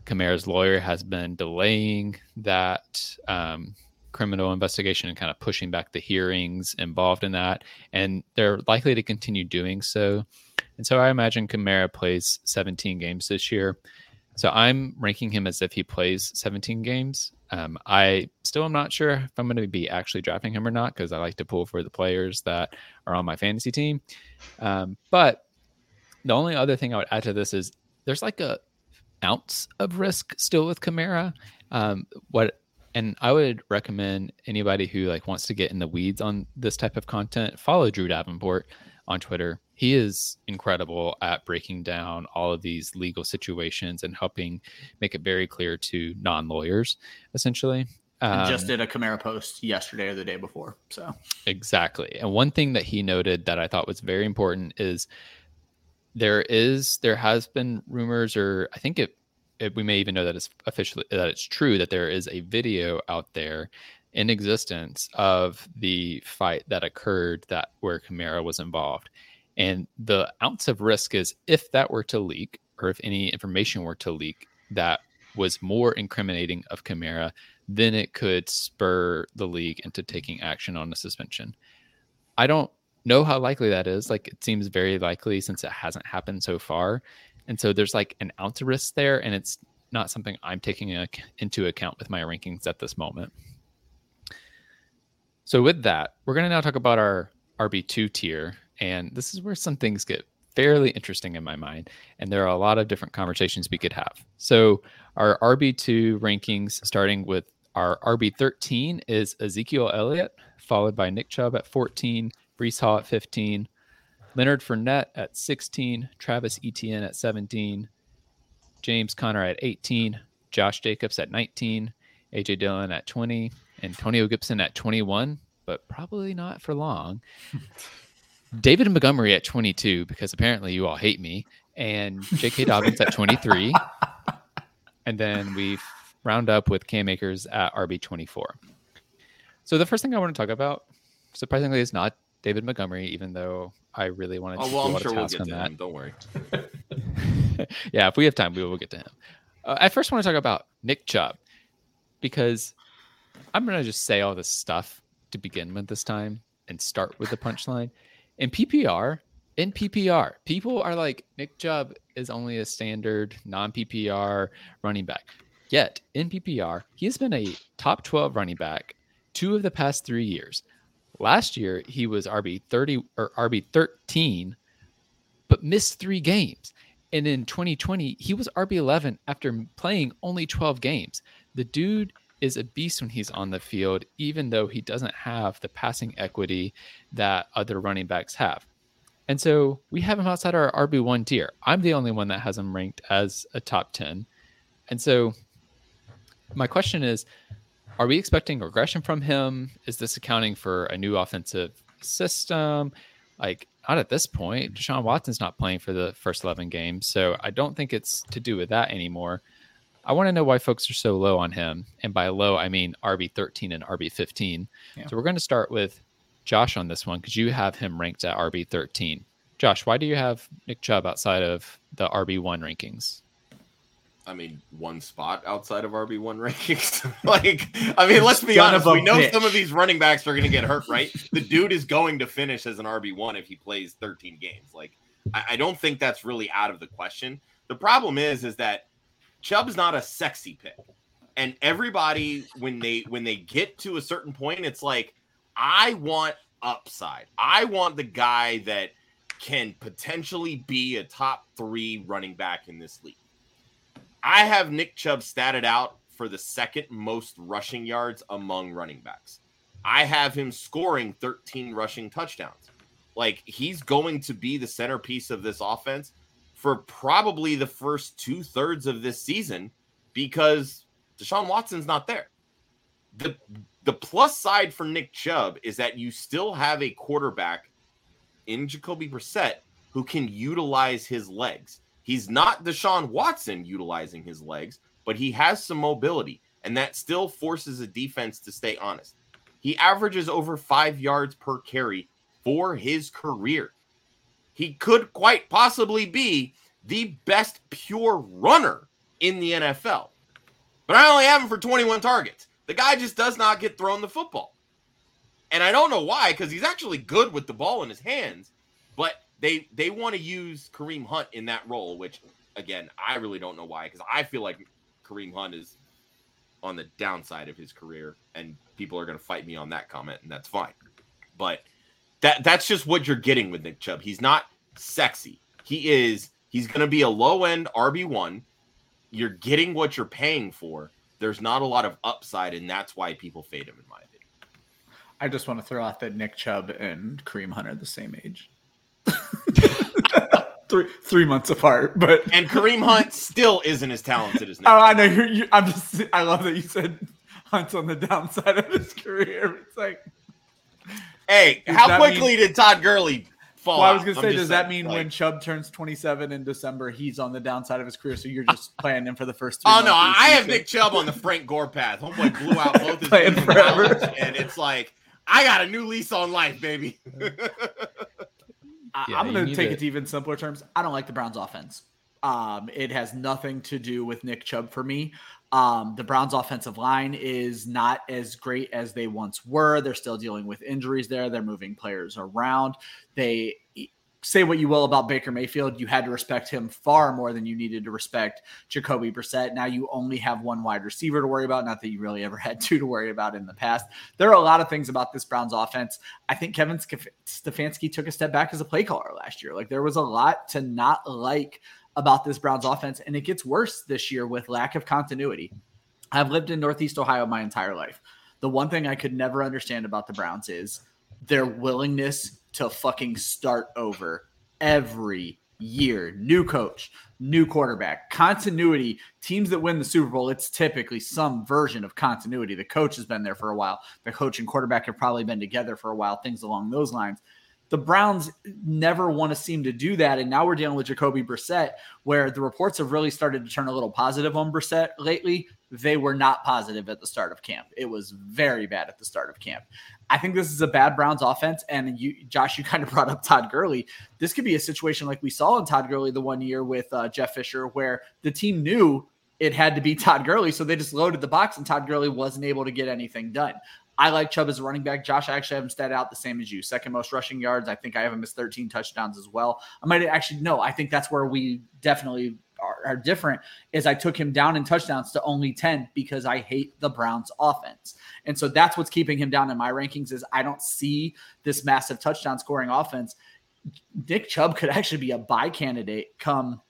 Kamara's lawyer has been delaying that um, criminal investigation and kind of pushing back the hearings involved in that. And they're likely to continue doing so. And so I imagine Kamara plays 17 games this year. So I'm ranking him as if he plays 17 games. Um, I still am not sure if I'm going to be actually drafting him or not because I like to pull for the players that are on my fantasy team. Um, but the only other thing I would add to this is there's like a ounce of risk still with Kamara. Um, what and I would recommend anybody who like wants to get in the weeds on this type of content follow Drew Davenport on Twitter. He is incredible at breaking down all of these legal situations and helping make it very clear to non lawyers, essentially. Um, just did a Kamara post yesterday or the day before. So exactly. And one thing that he noted that I thought was very important is there is there has been rumors, or I think it, it we may even know that it's officially that it's true that there is a video out there in existence of the fight that occurred that where Kamara was involved. And the ounce of risk is if that were to leak, or if any information were to leak that was more incriminating of Kamara, then it could spur the league into taking action on the suspension. I don't know how likely that is. Like it seems very likely since it hasn't happened so far. And so there's like an ounce of risk there, and it's not something I'm taking into account with my rankings at this moment. So with that, we're going to now talk about our RB2 tier. And this is where some things get fairly interesting in my mind. And there are a lot of different conversations we could have. So our RB2 rankings, starting with our RB13 is Ezekiel Elliott, followed by Nick Chubb at 14, Breece Hall at 15, Leonard Fournette at 16, Travis Etienne at 17, James Conner at 18, Josh Jacobs at 19, AJ Dillon at 20, Antonio Gibson at 21, but probably not for long. David Montgomery at 22, because apparently you all hate me, and J.K. Dobbins at 23. And then we round up with Cam Akers at RB 24. So the first thing I want to talk about, surprisingly, is not David Montgomery, even though I really wanted to. Oh well, I'm sure we'll get to that. him. Don't worry. yeah, if we have time, we will get to him. Uh, I first want to talk about Nick Chubb because I'm going to just say all this stuff to begin with this time and start with the punchline. In PPR, in PPR, people are like, Nick Chubb is only a standard non PPR running back. Yet in PPR, he has been a top 12 running back two of the past three years. Last year, he was RB 30 or RB 13, but missed three games. And in 2020, he was RB 11 after playing only 12 games. The dude is a beast when he's on the field, even though he doesn't have the passing equity that other running backs have. And so we have him outside our RB1 tier. I'm the only one that has him ranked as a top 10. And so my question is are we expecting regression from him? Is this accounting for a new offensive system? Like, not at this point. Deshaun Watson's not playing for the first 11 games. So I don't think it's to do with that anymore. I want to know why folks are so low on him. And by low, I mean RB13 and RB15. Yeah. So we're going to start with Josh on this one because you have him ranked at RB13. Josh, why do you have Nick Chubb outside of the RB1 rankings? I mean, one spot outside of RB one rankings. like, I mean, let's be honest. We know bitch. some of these running backs are going to get hurt, right? the dude is going to finish as an RB one if he plays 13 games. Like, I, I, don't think that's really out of the question. The problem is, is that Chubb's not a sexy pick, and everybody when they when they get to a certain point, it's like, I want upside. I want the guy that can potentially be a top three running back in this league. I have Nick Chubb statted out for the second most rushing yards among running backs. I have him scoring 13 rushing touchdowns. Like he's going to be the centerpiece of this offense for probably the first two thirds of this season because Deshaun Watson's not there. The the plus side for Nick Chubb is that you still have a quarterback in Jacoby Brissett who can utilize his legs. He's not Deshaun Watson utilizing his legs, but he has some mobility, and that still forces a defense to stay honest. He averages over five yards per carry for his career. He could quite possibly be the best pure runner in the NFL. But I only have him for 21 targets. The guy just does not get thrown the football. And I don't know why, because he's actually good with the ball in his hands, but they they want to use Kareem Hunt in that role, which again, I really don't know why because I feel like Kareem Hunt is on the downside of his career, and people are going to fight me on that comment, and that's fine. But that that's just what you're getting with Nick Chubb. He's not sexy. He is. He's going to be a low end RB one. You're getting what you're paying for. There's not a lot of upside, and that's why people fade him, in my opinion. I just want to throw out that Nick Chubb and Kareem Hunt are the same age. three three months apart, but and Kareem Hunt still isn't as talented as. Nick. Oh, I know. You're, you, I'm just. I love that you said Hunt's on the downside of his career. It's like, hey, how quickly mean, did Todd Gurley fall? Well, I was gonna say, does saying, that mean like, when Chubb turns 27 in December, he's on the downside of his career? So you're just playing him for the first. oh no, I have Nick Chubb on the Frank Gore path. Homeboy blew out both his playing forever, and it's like I got a new lease on life, baby. yeah, I'm going to take it to even simpler terms. I don't like the Browns offense. Um, it has nothing to do with Nick Chubb for me. Um, the Browns offensive line is not as great as they once were. They're still dealing with injuries there. They're moving players around. They say what you will about Baker Mayfield, you had to respect him far more than you needed to respect Jacoby Brissett. Now you only have one wide receiver to worry about, not that you really ever had two to worry about in the past. There are a lot of things about this Browns offense. I think Kevin Stefanski took a step back as a play caller last year. Like there was a lot to not like about this Browns offense, and it gets worse this year with lack of continuity. I've lived in Northeast Ohio my entire life. The one thing I could never understand about the Browns is their willingness to fucking start over every year. New coach, new quarterback, continuity. Teams that win the Super Bowl, it's typically some version of continuity. The coach has been there for a while. The coach and quarterback have probably been together for a while, things along those lines. The Browns never want to seem to do that. And now we're dealing with Jacoby Brissett, where the reports have really started to turn a little positive on Brissett lately. They were not positive at the start of camp. It was very bad at the start of camp. I think this is a bad Browns offense. And you, Josh, you kind of brought up Todd Gurley. This could be a situation like we saw in Todd Gurley the one year with uh, Jeff Fisher, where the team knew it had to be Todd Gurley. So they just loaded the box and Todd Gurley wasn't able to get anything done. I like Chubb as a running back. Josh, I actually have him stat out the same as you. Second most rushing yards. I think I have him as 13 touchdowns as well. I might actually, no, I think that's where we definitely are, are, different is I took him down in touchdowns to only 10 because I hate the Browns offense. And so that's what's keeping him down in my rankings is I don't see this massive touchdown scoring offense. Nick Chubb could actually be a buy candidate come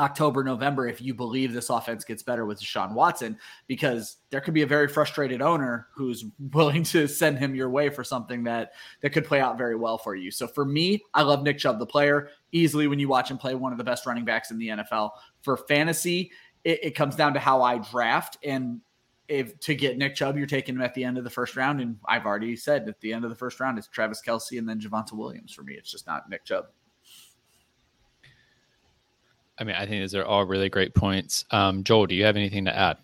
October, November, if you believe this offense gets better with Deshaun Watson, because there could be a very frustrated owner who's willing to send him your way for something that that could play out very well for you. So for me, I love Nick Chubb, the player, easily when you watch him play one of the best running backs in the NFL. For fantasy, it, it comes down to how I draft and if to get Nick Chubb, you're taking him at the end of the first round. And I've already said at the end of the first round, it's Travis Kelce and then Javonte Williams for me. It's just not Nick Chubb. I mean, I think those are all really great points. Um, Joel, do you have anything to add?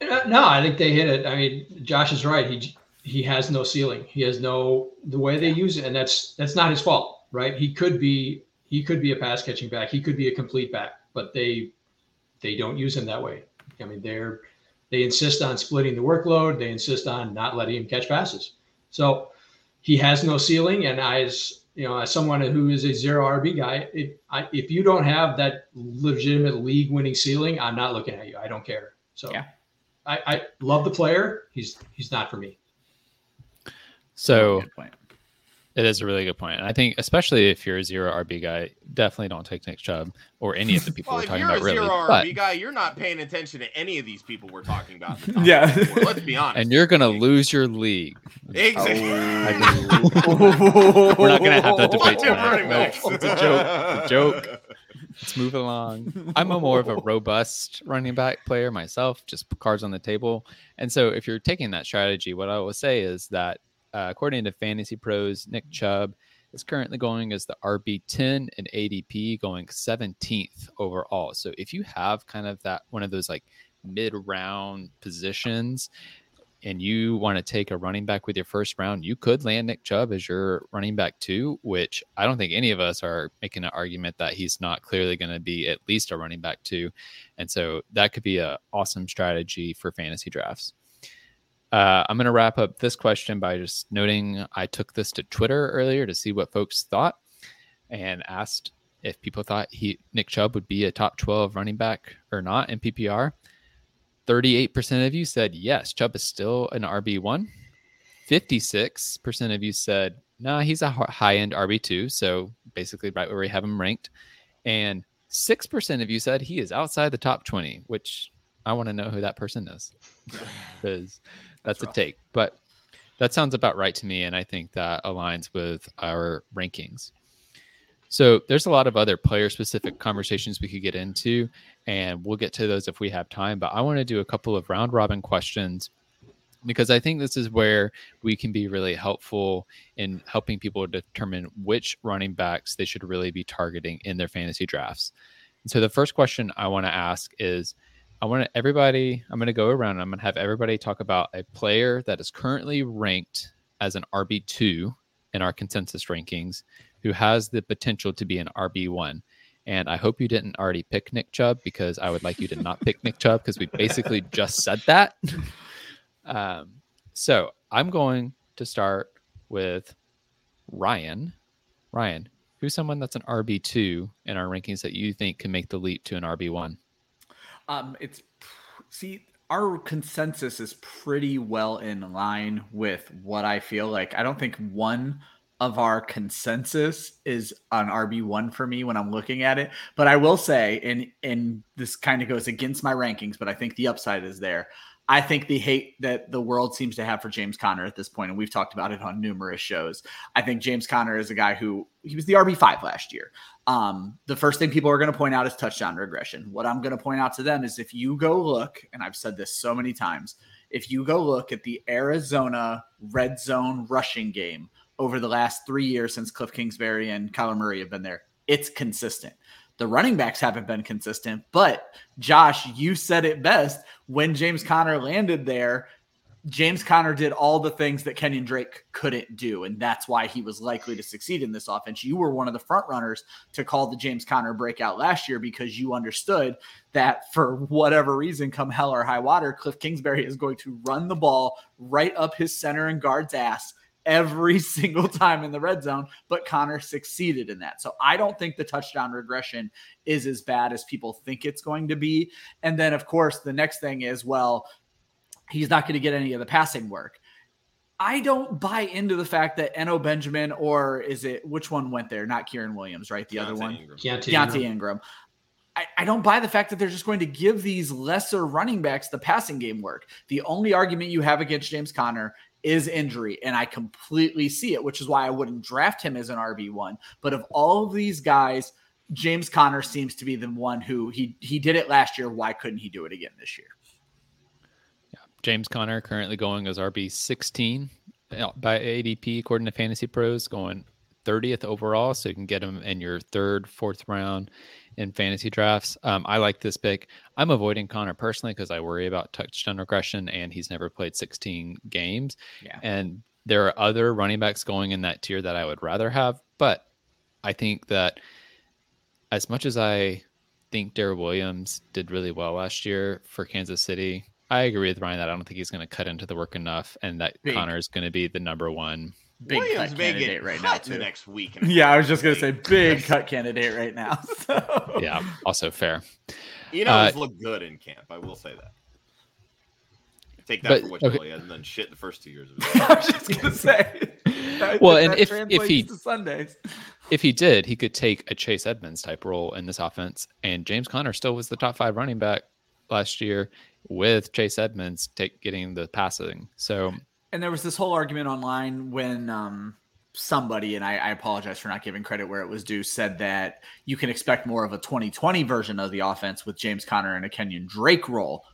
Uh, no, I think they hit it. I mean, Josh is right. He he has no ceiling. He has no the way they use it, and that's that's not his fault, right? He could be he could be a pass catching back. He could be a complete back, but they they don't use him that way. I mean, they're they insist on splitting the workload. They insist on not letting him catch passes. So he has no ceiling. And I as you know, as someone who is a zero RB guy, if I, if you don't have that legitimate league winning ceiling, I'm not looking at you. I don't care. So Yeah. I, I love the player. He's he's not for me. So Good point. It is a really good point. And I think, especially if you're a zero RB guy, definitely don't take Nick Chubb or any of the people Well, we're if talking you're a about, really. zero But- RB guy, you're not paying attention to any of these people we're talking about. in the top Yeah. 24. let's be honest. and you're going to lose your league. exactly. We're not gonna have that debate tonight. running No, backs. it's a joke. It's a joke. Let's move along. I'm a more of a robust running back player myself, just cards on the table. And so, if you're taking that strategy, what I will say is that uh, according to Fantasy Pros, Nick Chubb is currently going as the RB10 and ADP going 17th overall. So, if you have kind of that one of those like mid round positions and you want to take a running back with your first round, you could land Nick Chubb as your running back too, which I don't think any of us are making an argument that he's not clearly going to be at least a running back too. And so that could be an awesome strategy for fantasy drafts. Uh, I'm going to wrap up this question by just noting I took this to Twitter earlier to see what folks thought and asked if people thought he Nick Chubb would be a top 12 running back or not in PPR. 38% of you said yes, Chubb is still an RB1. 56% of you said, no, nah, he's a high end RB2. So basically, right where we have him ranked. And 6% of you said he is outside the top 20, which I want to know who that person is because that's, a take. But that sounds about right to me. And I think that aligns with our rankings. So there's a lot of other player specific conversations we could get into, and we'll get to those if we have time. But I want to do a couple of round robin questions because I think this is where we can be really helpful in helping people determine which running backs they should really be targeting in their fantasy drafts. And so the first question I want to ask is I want everybody, I'm going to go around and I'm going to have everybody talk about a player that is currently ranked as an RB2 in our consensus rankings who has the potential to be an RB1. And I hope you didn't already pick Nick Chubb because I would like you to not pick Nick Chubb because we basically just said that. Um, so I'm going to start with Ryan. Ryan, who's someone that's an RB2 in our rankings that you think can make the leap to an RB1? Um, it's see, our consensus is pretty well in line with what I feel like. I don't think one of our consensus is on RB1 for me when I'm looking at it. But I will say, and and this kind of goes against my rankings, but I think the upside is there. I think the hate that the world seems to have for James Conner at this point, and we've talked about it on numerous shows. I think James Conner is a guy who he was the RB5 last year. Um, the first thing people are going to point out is touchdown regression. What I'm going to point out to them is if you go look, and I've said this so many times, if you go look at the Arizona red zone rushing game over the last three years since Cliff Kingsbury and Kyler Murray have been there, it's consistent. The running backs haven't been consistent, but Josh, you said it best. When James Conner landed there, James Conner did all the things that Kenyon Drake couldn't do, and that's why he was likely to succeed in this offense. You were one of the front runners to call the James Conner breakout last year because you understood that for whatever reason, come hell or high water, Cliff Kingsbury is going to run the ball right up his center and guard's ass every single time in the red zone, but Conner succeeded in that. So I don't think the touchdown regression is as bad as people think it's going to be. And then, of course, the next thing is, well, he's not going to get any of the passing work. I don't buy into the fact that Eno Benjamin or is it which one went there? Not Kieran Williams, right? The other one, Ingram. Keontae Deontay Ingram. Ingram. I, I don't buy the fact that they're just going to give these lesser running backs the passing game work. The only argument you have against James Conner is injury, and I completely see it, which is why I wouldn't draft him as an RB1. But of all of these guys, James Conner seems to be the one who he he did it last year. Why couldn't he do it again this year? Yeah. James Conner currently going as RB 16 uh, by ADP according to Fantasy Pros, going 30th overall, so you can get him in your third, fourth round in fantasy drafts. Um, I like this pick. I'm avoiding Conner personally because I worry about touchdown regression, and he's never played 16 games. Yeah. And there are other running backs going in that tier that I would rather have, but I think that as much as I think Darrel Williams did really well last year for Kansas City, I agree with Ryan that I don't think he's going to cut into the work enough, and that Big. Conner is going to be the number one. Big Williams cut candidate right now cut too. next week. Yeah, I was just gonna say big cut candidate right now. So. Yeah, also fair. You know, Uh, he's looked good in camp. I will say that. Take that But- for what okay. you will. He hasn't done shit the first two years of his I was just gonna say. I Well, and if- if he- to Sundays, If he did, he could take a Chase Edmonds type role in this offense, and James Conner still was the top five running back last year with Chase Edmonds take getting the passing. So and there was this whole argument online when um, somebody, and I, I apologize for not giving credit where it was due, said that you can expect more of a 2020 version of the offense with James Conner and a Kenyon Drake role.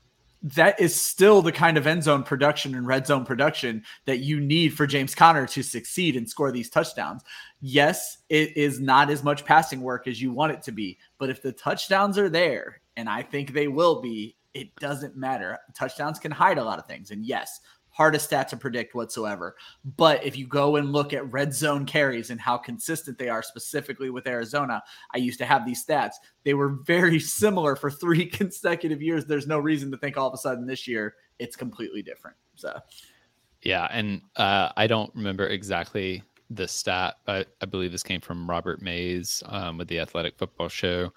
That is still the kind of end zone production and red zone production that you need for James Conner to succeed and score these touchdowns. Yes, it is not as much passing work as you want it to be, but if the touchdowns are there, and I think they will be, it doesn't matter. Touchdowns can hide a lot of things. And yes, hardest stat to predict whatsoever. But if you go and look at red zone carries and how consistent they are, specifically with Arizona, I used to have these stats. They were very similar for three consecutive years. There's no reason to think all of a sudden this year it's completely different. So yeah, and uh, I don't remember exactly the stat, but I believe this came from Robert Mays um, with the Athletic Football Show,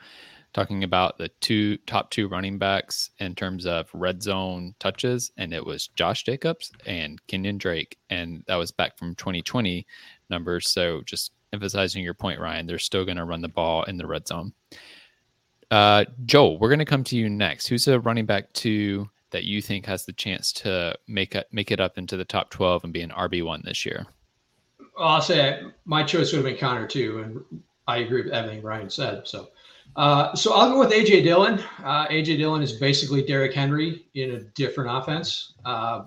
talking about the two top two running backs in terms of red zone touches, and it was Josh Jacobs and Kenyon Drake, and that was back from 2020 numbers. So just emphasizing your point, Ryan, they're still going to run the ball in the red zone. Uh, Joel, we're going to come to you next. Who's a running back two that you think has the chance to make it make it up into the top 12 and be an RB one this year? Well, I'll say my choice would have been Conner too, and I agree with everything Ryan said. So, uh, so I'll go with AJ Dillon. Uh, AJ Dillon is basically Derrick Henry in a different offense. Uh,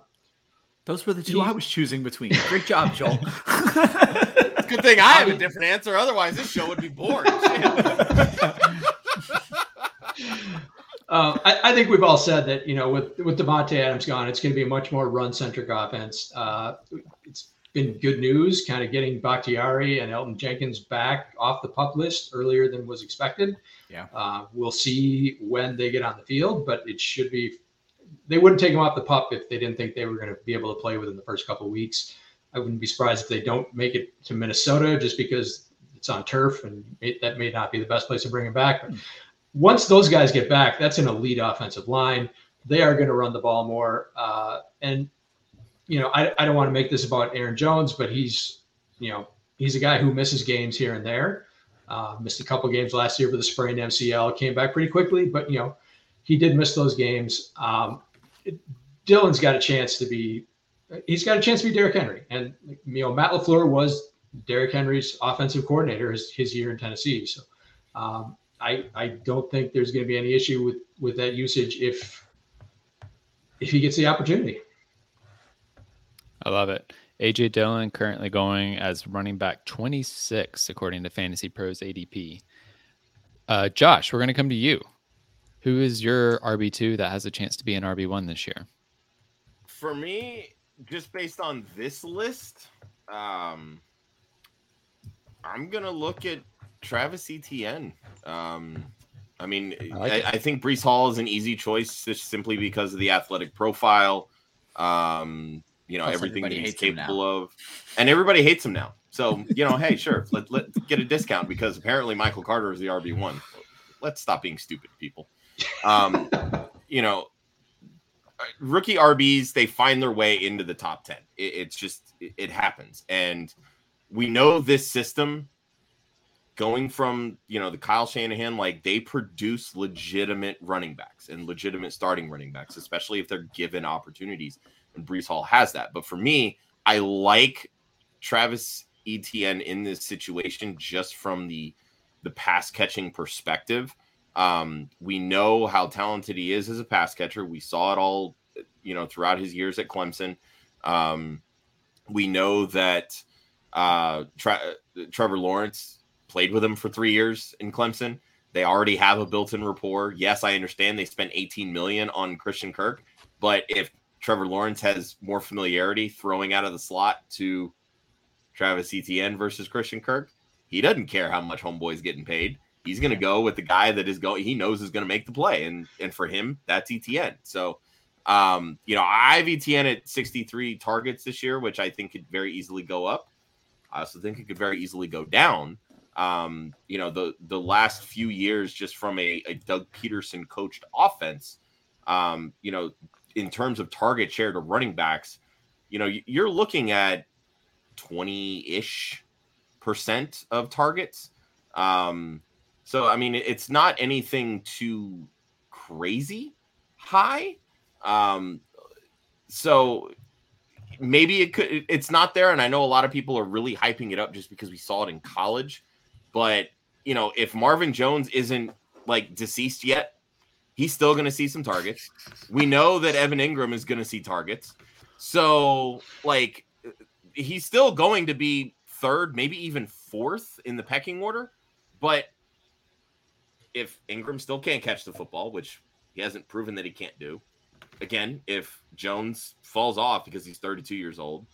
those were the two I was choosing between. Great job, Joel. Good thing I have a different answer. Otherwise, this show would be boring. Uh, I, I think we've all said that you know with with Davante Adams gone, it's going to be a much more run centric offense. Uh, it's been good news, kind of getting Bakhtiari and Elgton Jenkins back off the pup list earlier than was expected. Yeah. uh, we'll see when they get on the field, but it should be. They wouldn't take them off the pup if they didn't think they were going to be able to play within the first couple of weeks. I wouldn't be surprised if they don't make it to Minnesota just because it's on turf and it, that may not be the best place to bring him back. But once those guys get back, that's an elite offensive line. They are going to run the ball more. Uh, and, you know, I, I don't want to make this about Aaron Jones, but he's, you know, he's a guy who misses games here and there. Uh, missed a couple games last year with a sprained MCL, came back pretty quickly, but, you know, he did miss those games. Um, it, Dillon's got a chance to be, he's got a chance to be Derrick Henry. And, you know, Matt LaFleur was Derrick Henry's offensive coordinator his, his year in Tennessee. So, um, I, I don't think there's going to be any issue with with that usage if if he gets the opportunity. I love it. AJ Dillon currently going as running back 26 according to Fantasy Pros ADP. Uh, Josh, we're going to come to you. Who is your RB two that has a chance to be an RB one this year? For me, just based on this list, um, I'm gonna look at Travis Etienne. Um, I mean, I I, I, think Breece Hall is an easy choice just simply because of the athletic profile. Um, you know, Plus, everything that he's capable of, and everybody hates him now. So you know, hey, sure, let let get a discount because apparently Michael Carter is the RB one. Let's stop being stupid, people. Um, you know, rookie RBs they find their way into the top 10. It, it's just it, it happens. And we know this system going from, you know, the Kyle Shanahan like they produce legitimate running backs and legitimate starting running backs, especially if they're given opportunities. And Breece Hall has that. But for me, I like Travis Etienne in this situation just from the the pass catching perspective. Um, we know how talented he is as a pass catcher. We saw it all, you know, throughout his years at Clemson. Um, we know that Uh, Tra- Trevor Lawrence played with him for three years in Clemson. They already have a built-in rapport. Yes, I understand they spent 18 million on Christian Kirk, but if Trevor Lawrence has more familiarity throwing out of the slot to Travis Etienne versus Christian Kirk, he doesn't care how much homeboy's getting paid. He's going to go with the guy that is going. He knows is going to make the play, and and for him, that's Etienne. So, um, you know, I have Etienne at 63 targets this year, which I think could very easily go up. I also think it could very easily go down. Um, you know, the the last few years, just from a, a Doug Pederson coached offense, um, you know, in terms of target share to running backs, you know, you're looking at 20 ish percent of targets. Um, so, I mean, it's not anything too crazy high. Um, so maybe it could, it's not there. And I know a lot of people are really hyping it up just because we saw it in college. But, you know, if Marvin Jones isn't like deceased yet, he's still going to see some targets. We know that Evan Engram is going to see targets. So, like, he's still going to be third, maybe even fourth in the pecking order. But if Engram still can't catch the football, which he hasn't proven that he can't do, again, if Jones falls off because he's 32 years old,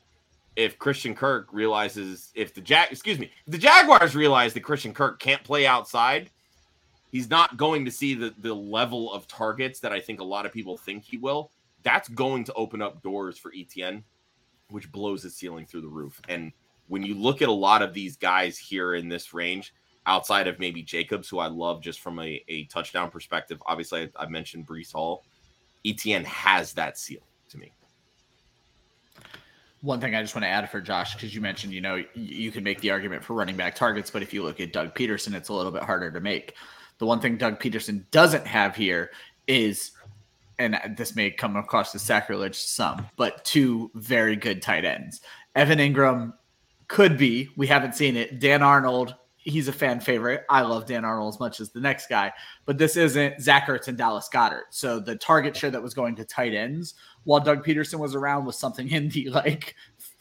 if Christian Kirk realizes if the Jag excuse me, the Jaguars realize that Christian Kirk can't play outside, he's not going to see the the level of targets that I think a lot of people think he will. That's going to open up doors for Etienne, which blows his ceiling through the roof. And when you look at a lot of these guys here in this range, outside of maybe Jacobs, who I love just from a, a touchdown perspective, obviously I, I mentioned Breece Hall. Etienne has that seal to me one thing I just want to add for Josh, because you mentioned, you know, you can make the argument for running back targets, but if you look at Doug Pederson, it's a little bit harder to make. The one thing Doug Pederson doesn't have here is, and this may come across as sacrilege some, but two very good tight ends. Evan Engram could be, we haven't seen it. Dan Arnold, he's a fan favorite. I love Dan Arnold as much as the next guy, but this isn't Zach Ertz and Dallas Goedert. So the target share that was going to tight ends while Doug Pederson was around was something in the like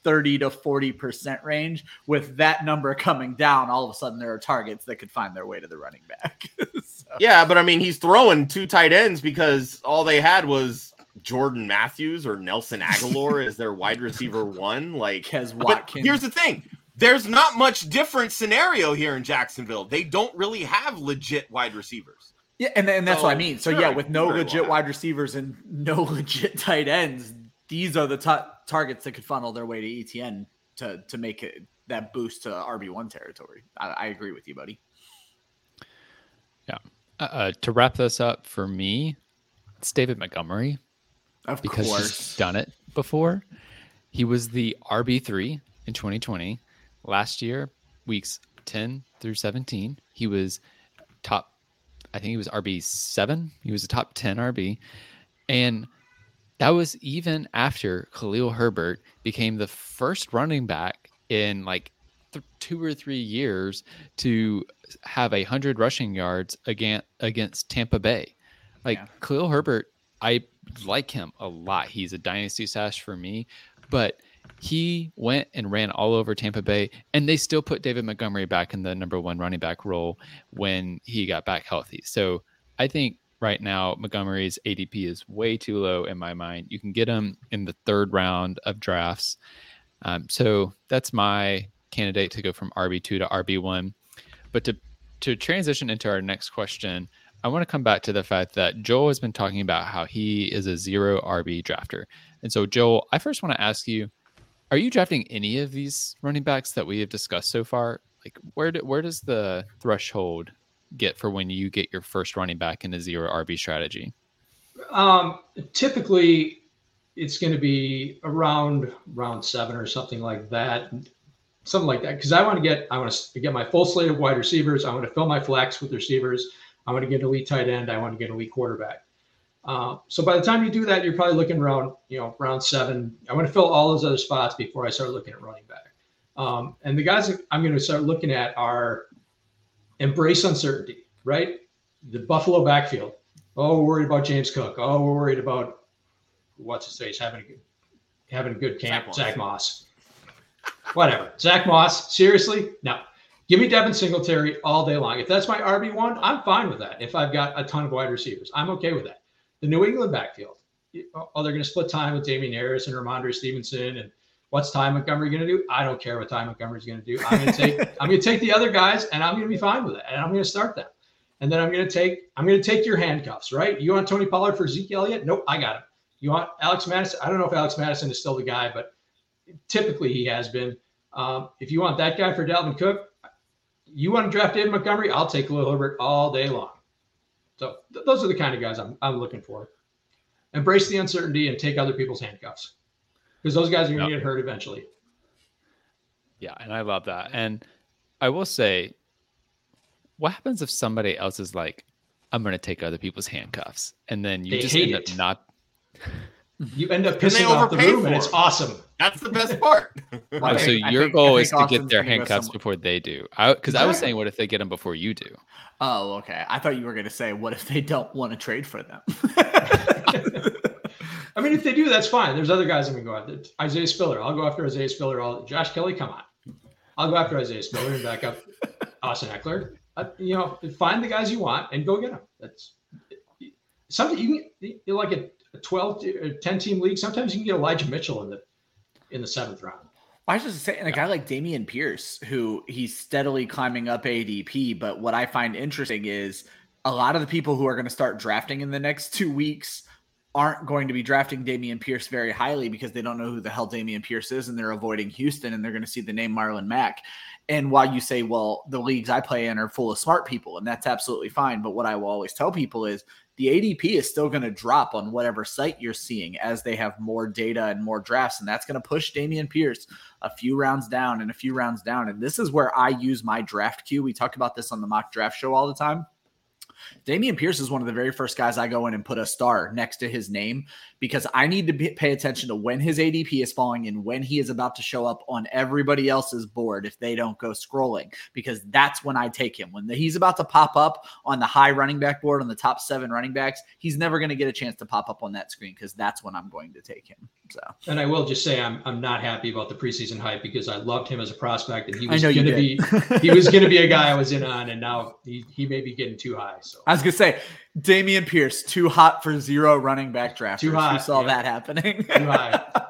30 to 40% range. With that number coming down, all of a sudden there are targets that could find their way to the running back. so. Yeah, but I mean, he's throwing two tight ends because all they had was Jordan Matthews or Nelson Agholor as their wide receiver one. Like, Quez Watkins. here's the thing there's not much different scenario here in Jacksonville. They don't really have legit wide receivers. Yeah, and, and that's so, what I mean. So sure, yeah, with no legit well wide receivers and no legit tight ends, these are the t- targets that could funnel their way to Etienne to to make it that boost to RB one territory. I, I, agree with you, buddy. Yeah. Uh, uh, to wrap this up for me, it's David Montgomery. Of because course, he's done it before. He was the RB three in 2020. Last year, weeks 10 through 17, he was top I think he was RB seven. He was a top 10 RB. And that was even after Khalil Herbert became the first running back in like th- two or three years to have a hundred rushing yards against against Tampa Bay. Like yeah. Khalil Herbert, I like him a lot. He's a dynasty sash for me, but he went and ran all over Tampa Bay, and they still put David Montgomery back in the number one running back role when he got back healthy. So I think right now Montgomery's ADP is way too low in my mind. You can get him in the third round of drafts. Um, so that's my candidate to go from RB2 to RB1. But to to transition into our next question, I want to come back to the fact that Joel has been talking about how he is a zero RB drafter. And so, Joel, I first want to ask you are you drafting any of these running backs that we have discussed so far? Like where do, where does the threshold get for when you get your first running back in a zero RB strategy? Um, typically, it's going to be around round seven or something like that, something like that. Because I want to get I want to get my full slate of wide receivers. I want to fill my flex with receivers. I want to get an elite tight end. I want to get an elite quarterback. Uh, so by the time you do that, you're probably looking around, you know, round seven. I want to fill all those other spots before I start looking at running back. Um, and the guys I'm going to start looking at are embrace uncertainty, right? The Buffalo backfield. Oh, we're worried about James Cook. Oh, we're worried about what's his face having a good, having a good camp. Zach Moss. Zach Moss. Whatever. Zach Moss, seriously? No. Give me Devin Singletary all day long. If that's my RB1, I'm fine with that. If I've got a ton of wide receivers, I'm okay with that. The New England backfield, oh, they're going to split time with Damien Harris and Rhamondre Stevenson. And what's Ty Montgomery going to do? I don't care what Ty Montgomery's going to do. I'm going to take I'm going to take the other guys, and I'm going to be fine with it. And I'm going to start them. And then I'm going to take I'm going to take your handcuffs, right? You want Tony Pollard for Zeke Elliott? Nope, I got him. You want Alex Mattison? I don't know if Alex Mattison is still the guy, but typically he has been. Um, if you want that guy for Dalvin Cook, you want to draft David Montgomery? I'll take Khalil Herbert all day long. So th- those are the kind of guys I'm, I'm looking for. Embrace the uncertainty and take other people's handcuffs because those guys are going to yep. get hurt eventually. Yeah, and I love that. And I will say, what happens if somebody else is like, "I'm going to take other people's handcuffs," and then you they just end it. up not you end up pissing off the room, and it's awesome. That's the best part. right. Oh, so your think, goal is to get their handcuffs before they do. I because I was saying, what if they get them before you do? Oh, okay. I thought you were going to say, what if they don't want to trade for them? I mean, if they do, that's fine. There's other guys I'm going to go after. Isaiah Spiller. I'll go after Isaiah Spiller. All Josh Kelly, come on. I'll go after Isaiah Spiller and back up Austin Ekeler. Uh, you know, find the guys you want and go get them. That's something you can, you like a a 12 or 10 team league, sometimes you can get Elijah Mitchell in the in the seventh round. I was just saying, a guy like Dameon Pierce, who he's steadily climbing up ADP. But what I find interesting is a lot of the people who are going to start drafting in the next two weeks aren't going to be drafting Dameon Pierce very highly because they don't know who the hell Dameon Pierce is and they're avoiding Houston and they're going to see the name Marlon Mack. And while you say, well, the leagues I play in are full of smart people, and that's absolutely fine. But what I will always tell people is the ADP is still going to drop on whatever site you're seeing as they have more data and more drafts. And that's going to push Dameon Pierce a few rounds down and a few rounds down. And this is where I use my draft queue. We talk about this on the mock draft show all the time. Dameon Pierce is one of the very first guys I go in and put a star next to his name because I need to be, pay attention to when his ADP is falling and when he is about to show up on everybody else's board if they don't go scrolling, because that's when I take him. When the, he's about to pop up on the high running back board on the top seven running backs, he's never going to get a chance to pop up on that screen because that's when I'm going to take him. So, and I will just say I'm I'm not happy about the preseason hype because I loved him as a prospect and he was going to be he was going to be a guy I was in on, and now he, he may be getting too high. So I was going to say Dameon Pierce, too hot for zero running back draft. Too hot. We saw yeah. that happening. too high.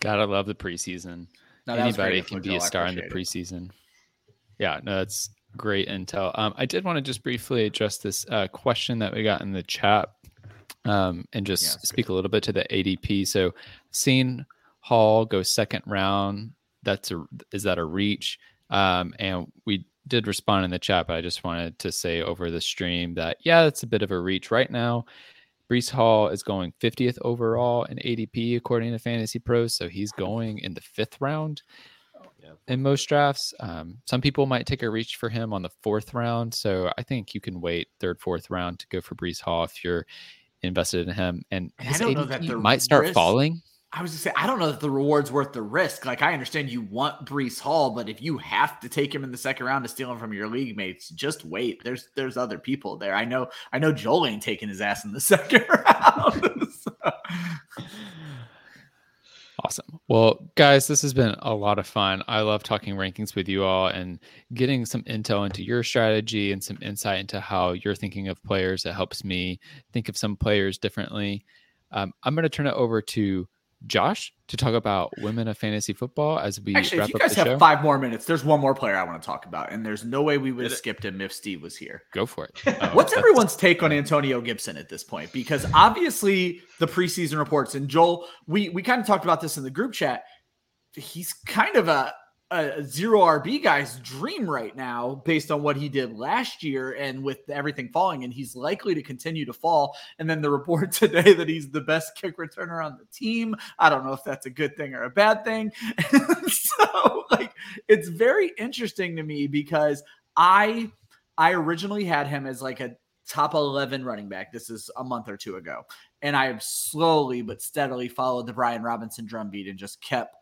Gotta love the preseason. No, Anybody can be a star in the preseason. It. Yeah, no, that's great intel. Um, I did want to just briefly address this uh, question that we got in the chat um, and just yeah, speak good. a little bit to the ADP. So, seen Hall go second round. That's a is that a reach? Um, and we did respond in the chat, but I just wanted to say over the stream that yeah, it's a bit of a reach right now. Breece Hall is going 50th overall in ADP according to Fantasy Pros, so he's going in the fifth round in most drafts. Um, some people might take a reach for him on the fourth round, so I think you can wait third, fourth round to go for Breece Hall if you're invested in him. And his ADP might start risk, falling. I was just say I don't know that the reward's worth the risk. Like I understand you want Breece Hall, but if you have to take him in the second round to steal him from your league mates, just wait. There's there's other people there. I know I know Joel ain't taking his ass in the second round. so. Awesome. Well, guys, this has been a lot of fun. I love talking rankings with you all and getting some intel into your strategy and some insight into how you're thinking of players. It helps me think of some players differently. Um, I'm going to turn it over to Josh to talk about women of fantasy football as we actually. if you guys have show. five more minutes, there's one more player I want to talk about, and there's no way we would have skipped him if Steve was here. Go for it. Oh, What's everyone's take on Antonio Gibson at this point? Because obviously the preseason reports and Joel, we we kind of talked about this in the group chat. He's kind of a a zero RB guy's dream right now based on what he did last year and with everything falling, and he's likely to continue to fall. And then the report today that he's the best kick returner on the team. I don't know if that's a good thing or a bad thing. so, like, it's very interesting to me because I I originally had him as like a top 11 running back. This is a month or two ago. And I have slowly but steadily followed the Brian Robinson drumbeat and just kept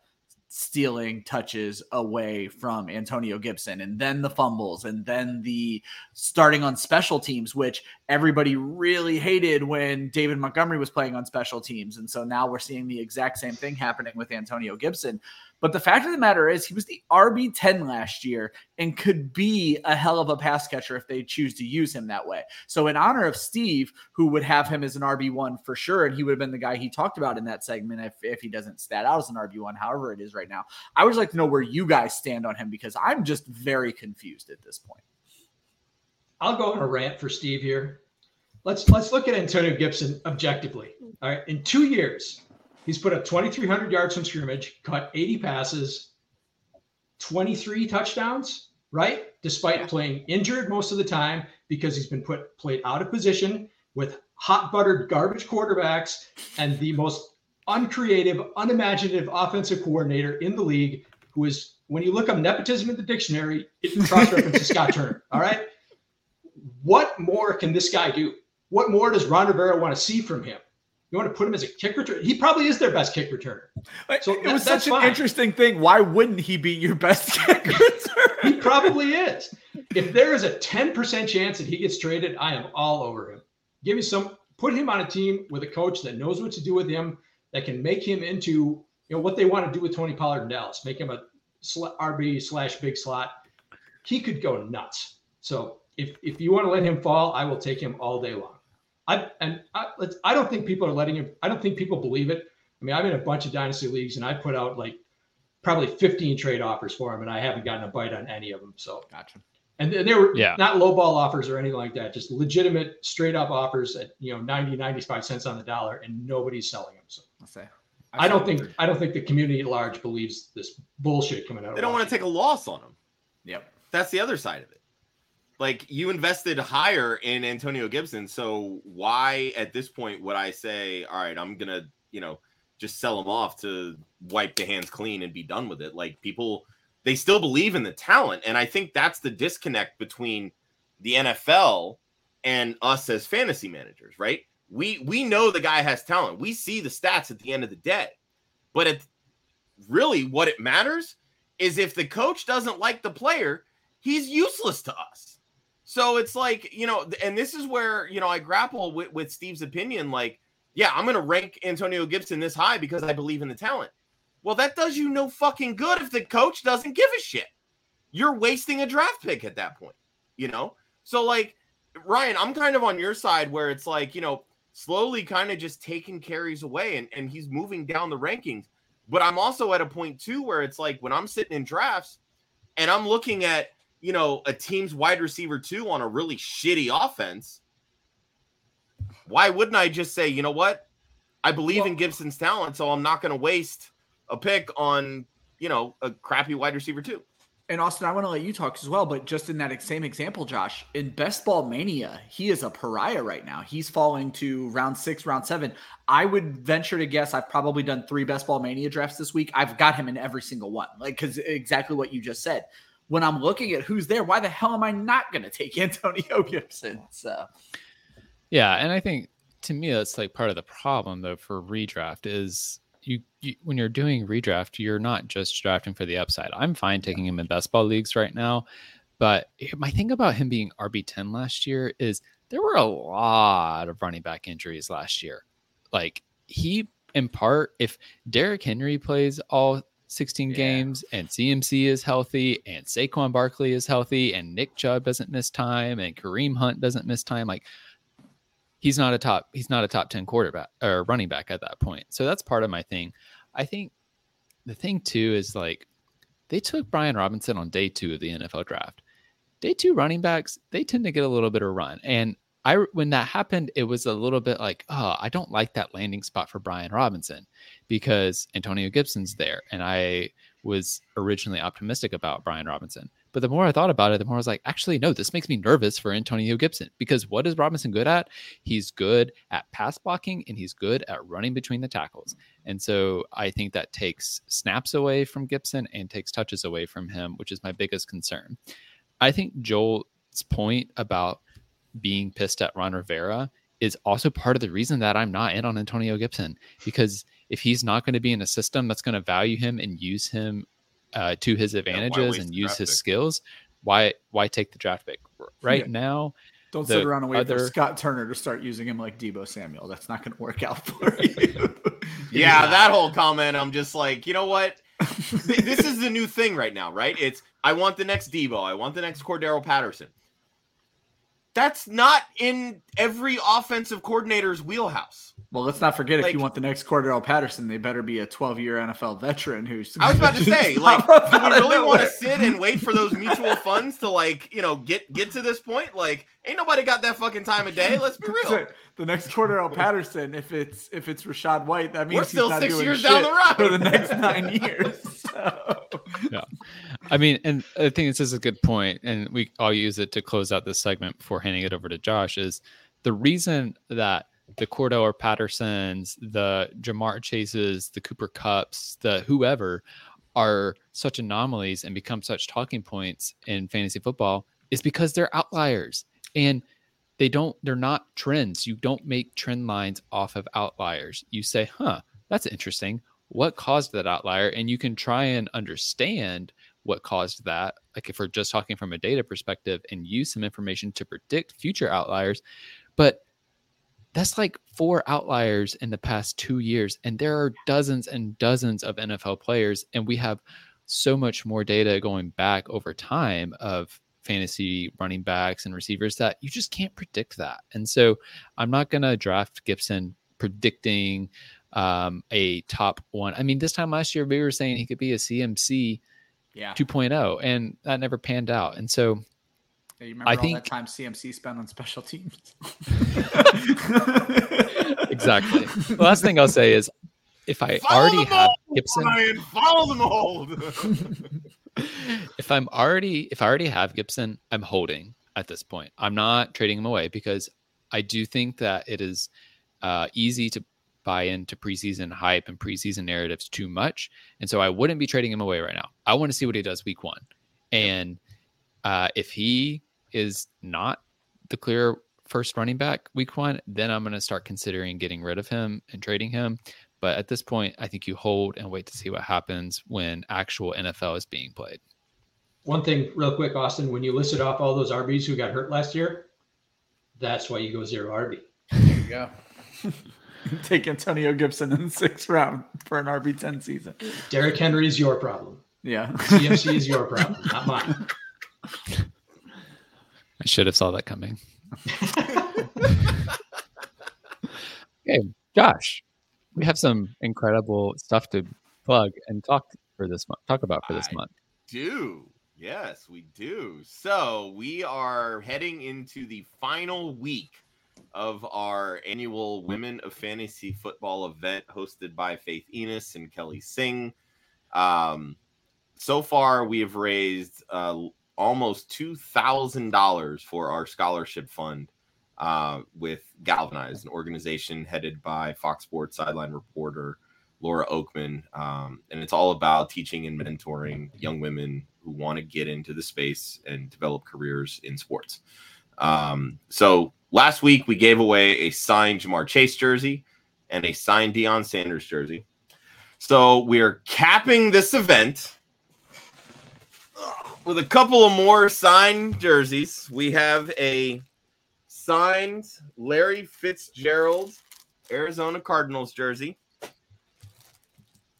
stealing touches away from Antonio Gibson and then the fumbles and then the starting on special teams, which everybody really hated when David Montgomery was playing on special teams. And so now we're seeing the exact same thing happening with Antonio Gibson. But the fact of the matter is, he was the RB10 last year and could be a hell of a pass catcher if they choose to use him that way. So, in honor of Steve, who would have him as an RB1 for sure, and he would have been the guy he talked about in that segment if, if he doesn't stat out as an RB1, however it is right now, I would like to know where you guys stand on him because I'm just very confused at this point. I'll go on a rant for Steve here. Let's let's look at Antonio Gibson objectively. All right, in two years, He's put up 2,300 yards from scrimmage, caught 80 passes, 23 touchdowns, right? Despite playing injured most of the time because he's been put played out of position with hot buttered garbage quarterbacks and the most uncreative, unimaginative offensive coordinator in the league who is when you look up nepotism in the dictionary, it cross references Scott Turner. All right. What more can this guy do? What more does Ron Rivera want to see from him? You want to put him as a kick returner? He probably is their best kick returner. So it was such an fine. interesting thing. Why wouldn't he be your best kick returner? he probably is. If there is a 10% chance that he gets traded, I am all over him. Give me some, put him on a team with a coach that knows what to do with him, that can make him into, you know, what they want to do with Tony Pollard in Dallas, make him a RB slash big slot. He could go nuts. So if, if you want to let him fall, I will take him all day long. I and I, I don't think people are letting him. I don't think people believe it. I mean, I'm in a bunch of dynasty leagues, and I put out like probably 15 trade offers for him, and I haven't gotten a bite on any of them. So, gotcha. And they were yeah. not low ball offers or anything like that, just legitimate, straight up offers at you know 90, 95 cents on the dollar, and nobody's selling them. So, I'll say. I, I don't think I don't think the community at large believes this bullshit coming out. They don't want to take a loss on them. Yep, that's the other side of it like you invested higher in Antonio Gibson, so why at this point would I say, all right, I'm gonna, you know, just sell him off to wipe the hands clean and be done with it? Like people, they still believe in the talent, and I think that's the disconnect between the NFL and us as fantasy managers, right? We we know the guy has talent. We see the stats at the end of the day, but it really what it matters is if the coach doesn't like the player, he's useless to us. So it's like, you know, and this is where, you know, I grapple with, with Steve's opinion. Like, yeah, I'm going to rank Antonio Gibson this high because I believe in the talent. Well, that does you no fucking good if the coach doesn't give a shit. You're wasting a draft pick at that point, you know? So, like, Ryan, I'm kind of on your side where it's like, you know, slowly kind of just taking carries away and, and he's moving down the rankings. But I'm also at a point too where it's like when I'm sitting in drafts and I'm looking at you know, a team's wide receiver two on a really shitty offense, why wouldn't I just say, you know what? I believe well, in Gibson's talent, so I'm not going to waste a pick on, you know, a crappy wide receiver two. And Austin, I want to let you talk as well, but just in that same example, Josh, in Best Ball Mania, he is a pariah right now. He's falling to round six, round seven. I would venture to guess I've probably done three Best Ball Mania drafts this week. I've got him in every single one, like because exactly what you just said when I'm looking at who's there, why the hell am I not going to take Antonio Gibson? So, yeah, and I think to me that's like part of the problem though for redraft is you, you, when you're doing redraft, you're not just drafting for the upside. I'm fine taking him in best ball leagues right now, but my thing about him being RB10 last year is there were a lot of running back injuries last year. Like he in part if Derrick Henry plays all 16 yeah. games and CMC is healthy and Saquon Barkley is healthy and Nick Chubb doesn't miss time and Kareem Hunt doesn't miss time like he's not a top he's not a top 10 quarterback or running back at that point. So that's part of my thing. I think the thing too is like they took Brian Robinson on day 2 of the NFL draft. Day 2 running backs, they tend to get a little bit of run and I when that happened, it was a little bit like, oh, I don't like that landing spot for Brian Robinson because Antonio Gibson's there, and I was originally optimistic about Brian Robinson. But the more I thought about it, the more I was like, actually, no, this makes me nervous for Antonio Gibson because what is Robinson good at? He's good at pass blocking and he's good at running between the tackles. And so I think that takes snaps away from Gibson and takes touches away from him, which is my biggest concern. I think Joel's point about being pissed at Ron Rivera is also part of the reason that I'm not in on Antonio Gibson because if he's not going to be in a system that's going to value him and use him uh, to his advantages waste and use his pick? skills, why why take the draft pick right Yeah. now? Don't the sit around and wait for Scott Turner to start using him like Deebo Samuel. That's not going to work out for you. Yeah, that whole comment, I'm just like, you know what? This is the new thing right now, right? It's I want the next Deebo, I want the next Cordarrelle Patterson. That's not in every offensive coordinator's wheelhouse. Well, let's not forget if you want the next Cordarrelle Patterson, they better be a 12 year NFL veteran who's. I was about to say, like, do we really want to sit and wait for those mutual funds to like, you know, get get to this point? Like, ain't nobody got that fucking time of day. Let's be real. The next Cordarrelle Patterson, if it's if it's Rachaad White, that means We're he's still not six doing years down the road. for the next nine years. So, I mean, and I think this is a good point, and we I'll use it to close out this segment before handing it over to Josh. Is the reason that the Cordarrelle Pattersons, the Ja'Marr Chases, the Cooper Kupps, the whoever are such anomalies and become such talking points in fantasy football is because they're outliers and they don't they're not trends. You don't make trend lines off of outliers. You say, "Huh, that's interesting. What caused that outlier?" And you can try and understand what caused that. Like if we're just talking from a data perspective and use some information to predict future outliers, but that's like four outliers in the past two years. And there are dozens and dozens of NFL players. And we have so much more data going back over time of fantasy running backs and receivers that you just can't predict that. And so I'm not going to draft Gibson predicting um, a top one. I mean, this time last year, we were saying he could be a CMC yeah. 2.0, and that never panned out. And so Yeah, You remember I all think- that time CMC spent on special teams? exactly. the last thing I'll say is if I Follow already the have mold, Gibson, Ryan, follow the mold. if I'm already if I already have Gibson, I'm holding at this point. I'm not trading him away because I do think that it is uh, easy to buy into preseason hype and preseason narratives too much, and so I wouldn't be trading him away right now. I want to see what he does week one, and uh, if he is not the clear first running back week one, then I'm going to start considering getting rid of him and trading him. But at this point, I think you hold and wait to see what happens when actual NFL is being played. One thing, real quick, Austin, when you listed off all those RBs who got hurt last year, that's why you go zero RB. There you go. Take Antonio Gibson in the sixth round for an RB10 season. Derrick Henry is your problem. Yeah. CMC is your problem, not mine. I should have saw that coming. okay, Josh, we have some incredible stuff to plug and talk for this month. Talk about for this I- month. do. Yes, we do. So we are heading into the final week of our annual Women of Fantasy Football event hosted by Faith Enos and Kelly Singh. Um, so far, we have raised uh, almost two thousand dollars for our scholarship fund uh, with Galvanize, an organization headed by Fox Sports sideline reporter Laura Okmin, um, and it's all about teaching and mentoring young women who want to get into the space and develop careers in sports. Um, so last week we gave away a signed Ja'Marr Chase jersey and a signed Deion Sanders jersey. So we're capping this event with a couple of more signed jerseys. We have a signed Larry Fitzgerald Arizona Cardinals jersey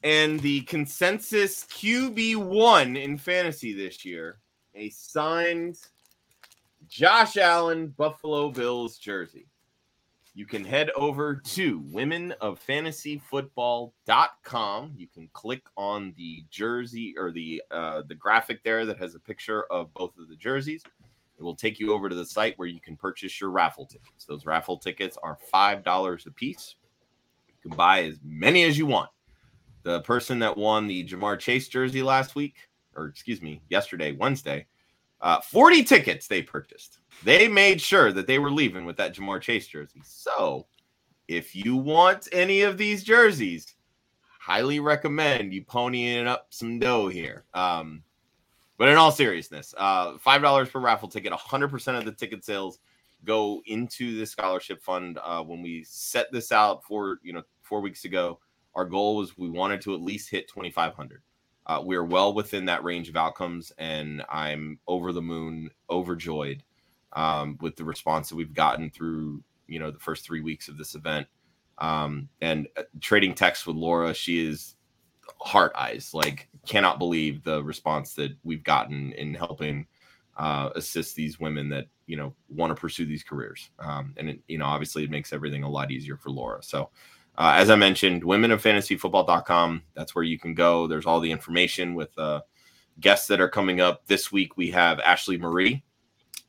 and the consensus QB1 in fantasy this year, a signed Josh Allen Buffalo Bills jersey. You can head over to womenoffantasyfootball.com. You can click on the jersey or the uh, the graphic there that has a picture of both of the jerseys. It will take you over to the site where you can purchase your raffle tickets. Those raffle tickets are $5 a piece. You can buy as many as you want the person that won the Ja'Marr Chase jersey last week, or excuse me, yesterday, Wednesday, uh, 40 tickets they purchased. They made sure that they were leaving with that Ja'Marr Chase jersey. So if you want any of these jerseys, highly recommend you ponying up some dough here. Um, but in all seriousness, uh, $5 per raffle ticket, 100% of the ticket sales go into the scholarship fund. Uh, when we set this out for you know four weeks ago, our goal was we wanted to at least hit 2,500. Uh, we are well within that range of outcomes, and I'm over the moon, overjoyed um, with the response that we've gotten through you know the first three weeks of this event. Um, and uh, trading texts with Laura, she is heart eyes. Like, cannot believe the response that we've gotten in helping uh, assist these women that you know want to pursue these careers. Um, and it, you know, obviously, it makes everything a lot easier for Laura. So. Uh, as I mentioned, women of fantasyfootball.com. That's where you can go. There's all the information with uh, guests that are coming up. This week, we have Ashley Marie,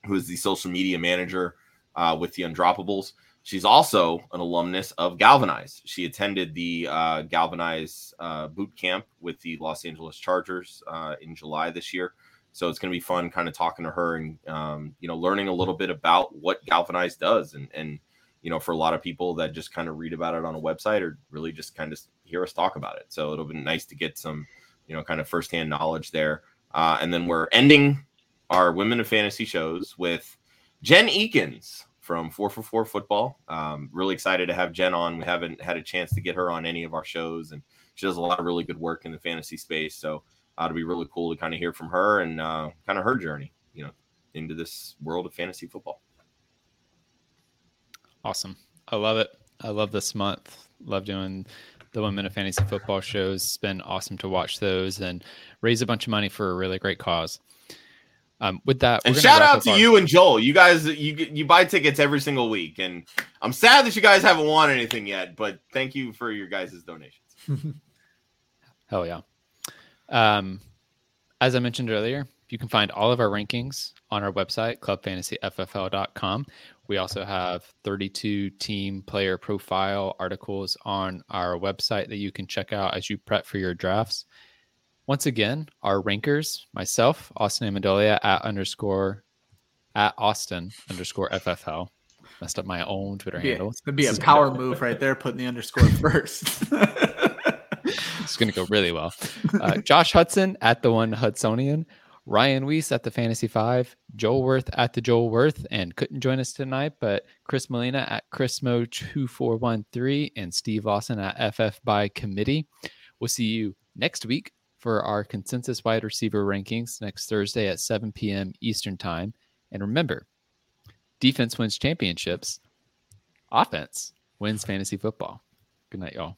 who is the social media manager uh, with the Undroppables. She's also an alumnus of Galvanize. She attended the uh, Galvanize uh, boot camp with the Los Angeles Chargers uh, in July this year. So it's going to be fun, kind of talking to her and um, you know learning a little bit about what Galvanize does, and and you know for a lot of people that just kind of read about it on a website or really just kind of hear us talk about it. So it'll be nice to get some you know kind of firsthand knowledge there. Uh, and then we're ending our Women of Fantasy shows with Jen Eakins from Four for Four Football. Um, really excited to have Jen on. We haven't had a chance to get her on any of our shows, and she does a lot of really good work in the fantasy space. So uh, it'll be really cool to kind of hear from her and uh, kind of her journey, you know, into this world of fantasy football. Awesome. I love it. I love this month. Love doing the Women of Fantasy Football shows. It's been awesome to watch those and raise a bunch of money for a really great cause. Um, with that, and shout out to our- you and Joel. You guys, you you buy tickets every single week, and I'm sad that you guys haven't won anything yet. But thank you for your guys' donations. Hell yeah! Um, as I mentioned earlier, you can find all of our rankings on our website, clubfantasyffl.com. We also have 32 team player profile articles on our website that you can check out as you prep for your drafts. Once again, our rankers, myself, Austin Amendolia at underscore at Austin underscore FFL. Messed up my own Twitter handle. It'd be a power move right there, putting the underscore first. it's going to go really well. Uh, Josh Hudson at the one Hudsonian. Ryan Weiss at the Fantasy Five, Joel Worth at the Joel Worth, and couldn't join us tonight, but Chris Molina at Chrismo2413 and Steve Lawson at FF by Committee. We'll see you next week for our consensus wide receiver rankings next Thursday at 7 p.m. Eastern Time. And remember, defense wins championships, offense wins fantasy football. Good night, y'all.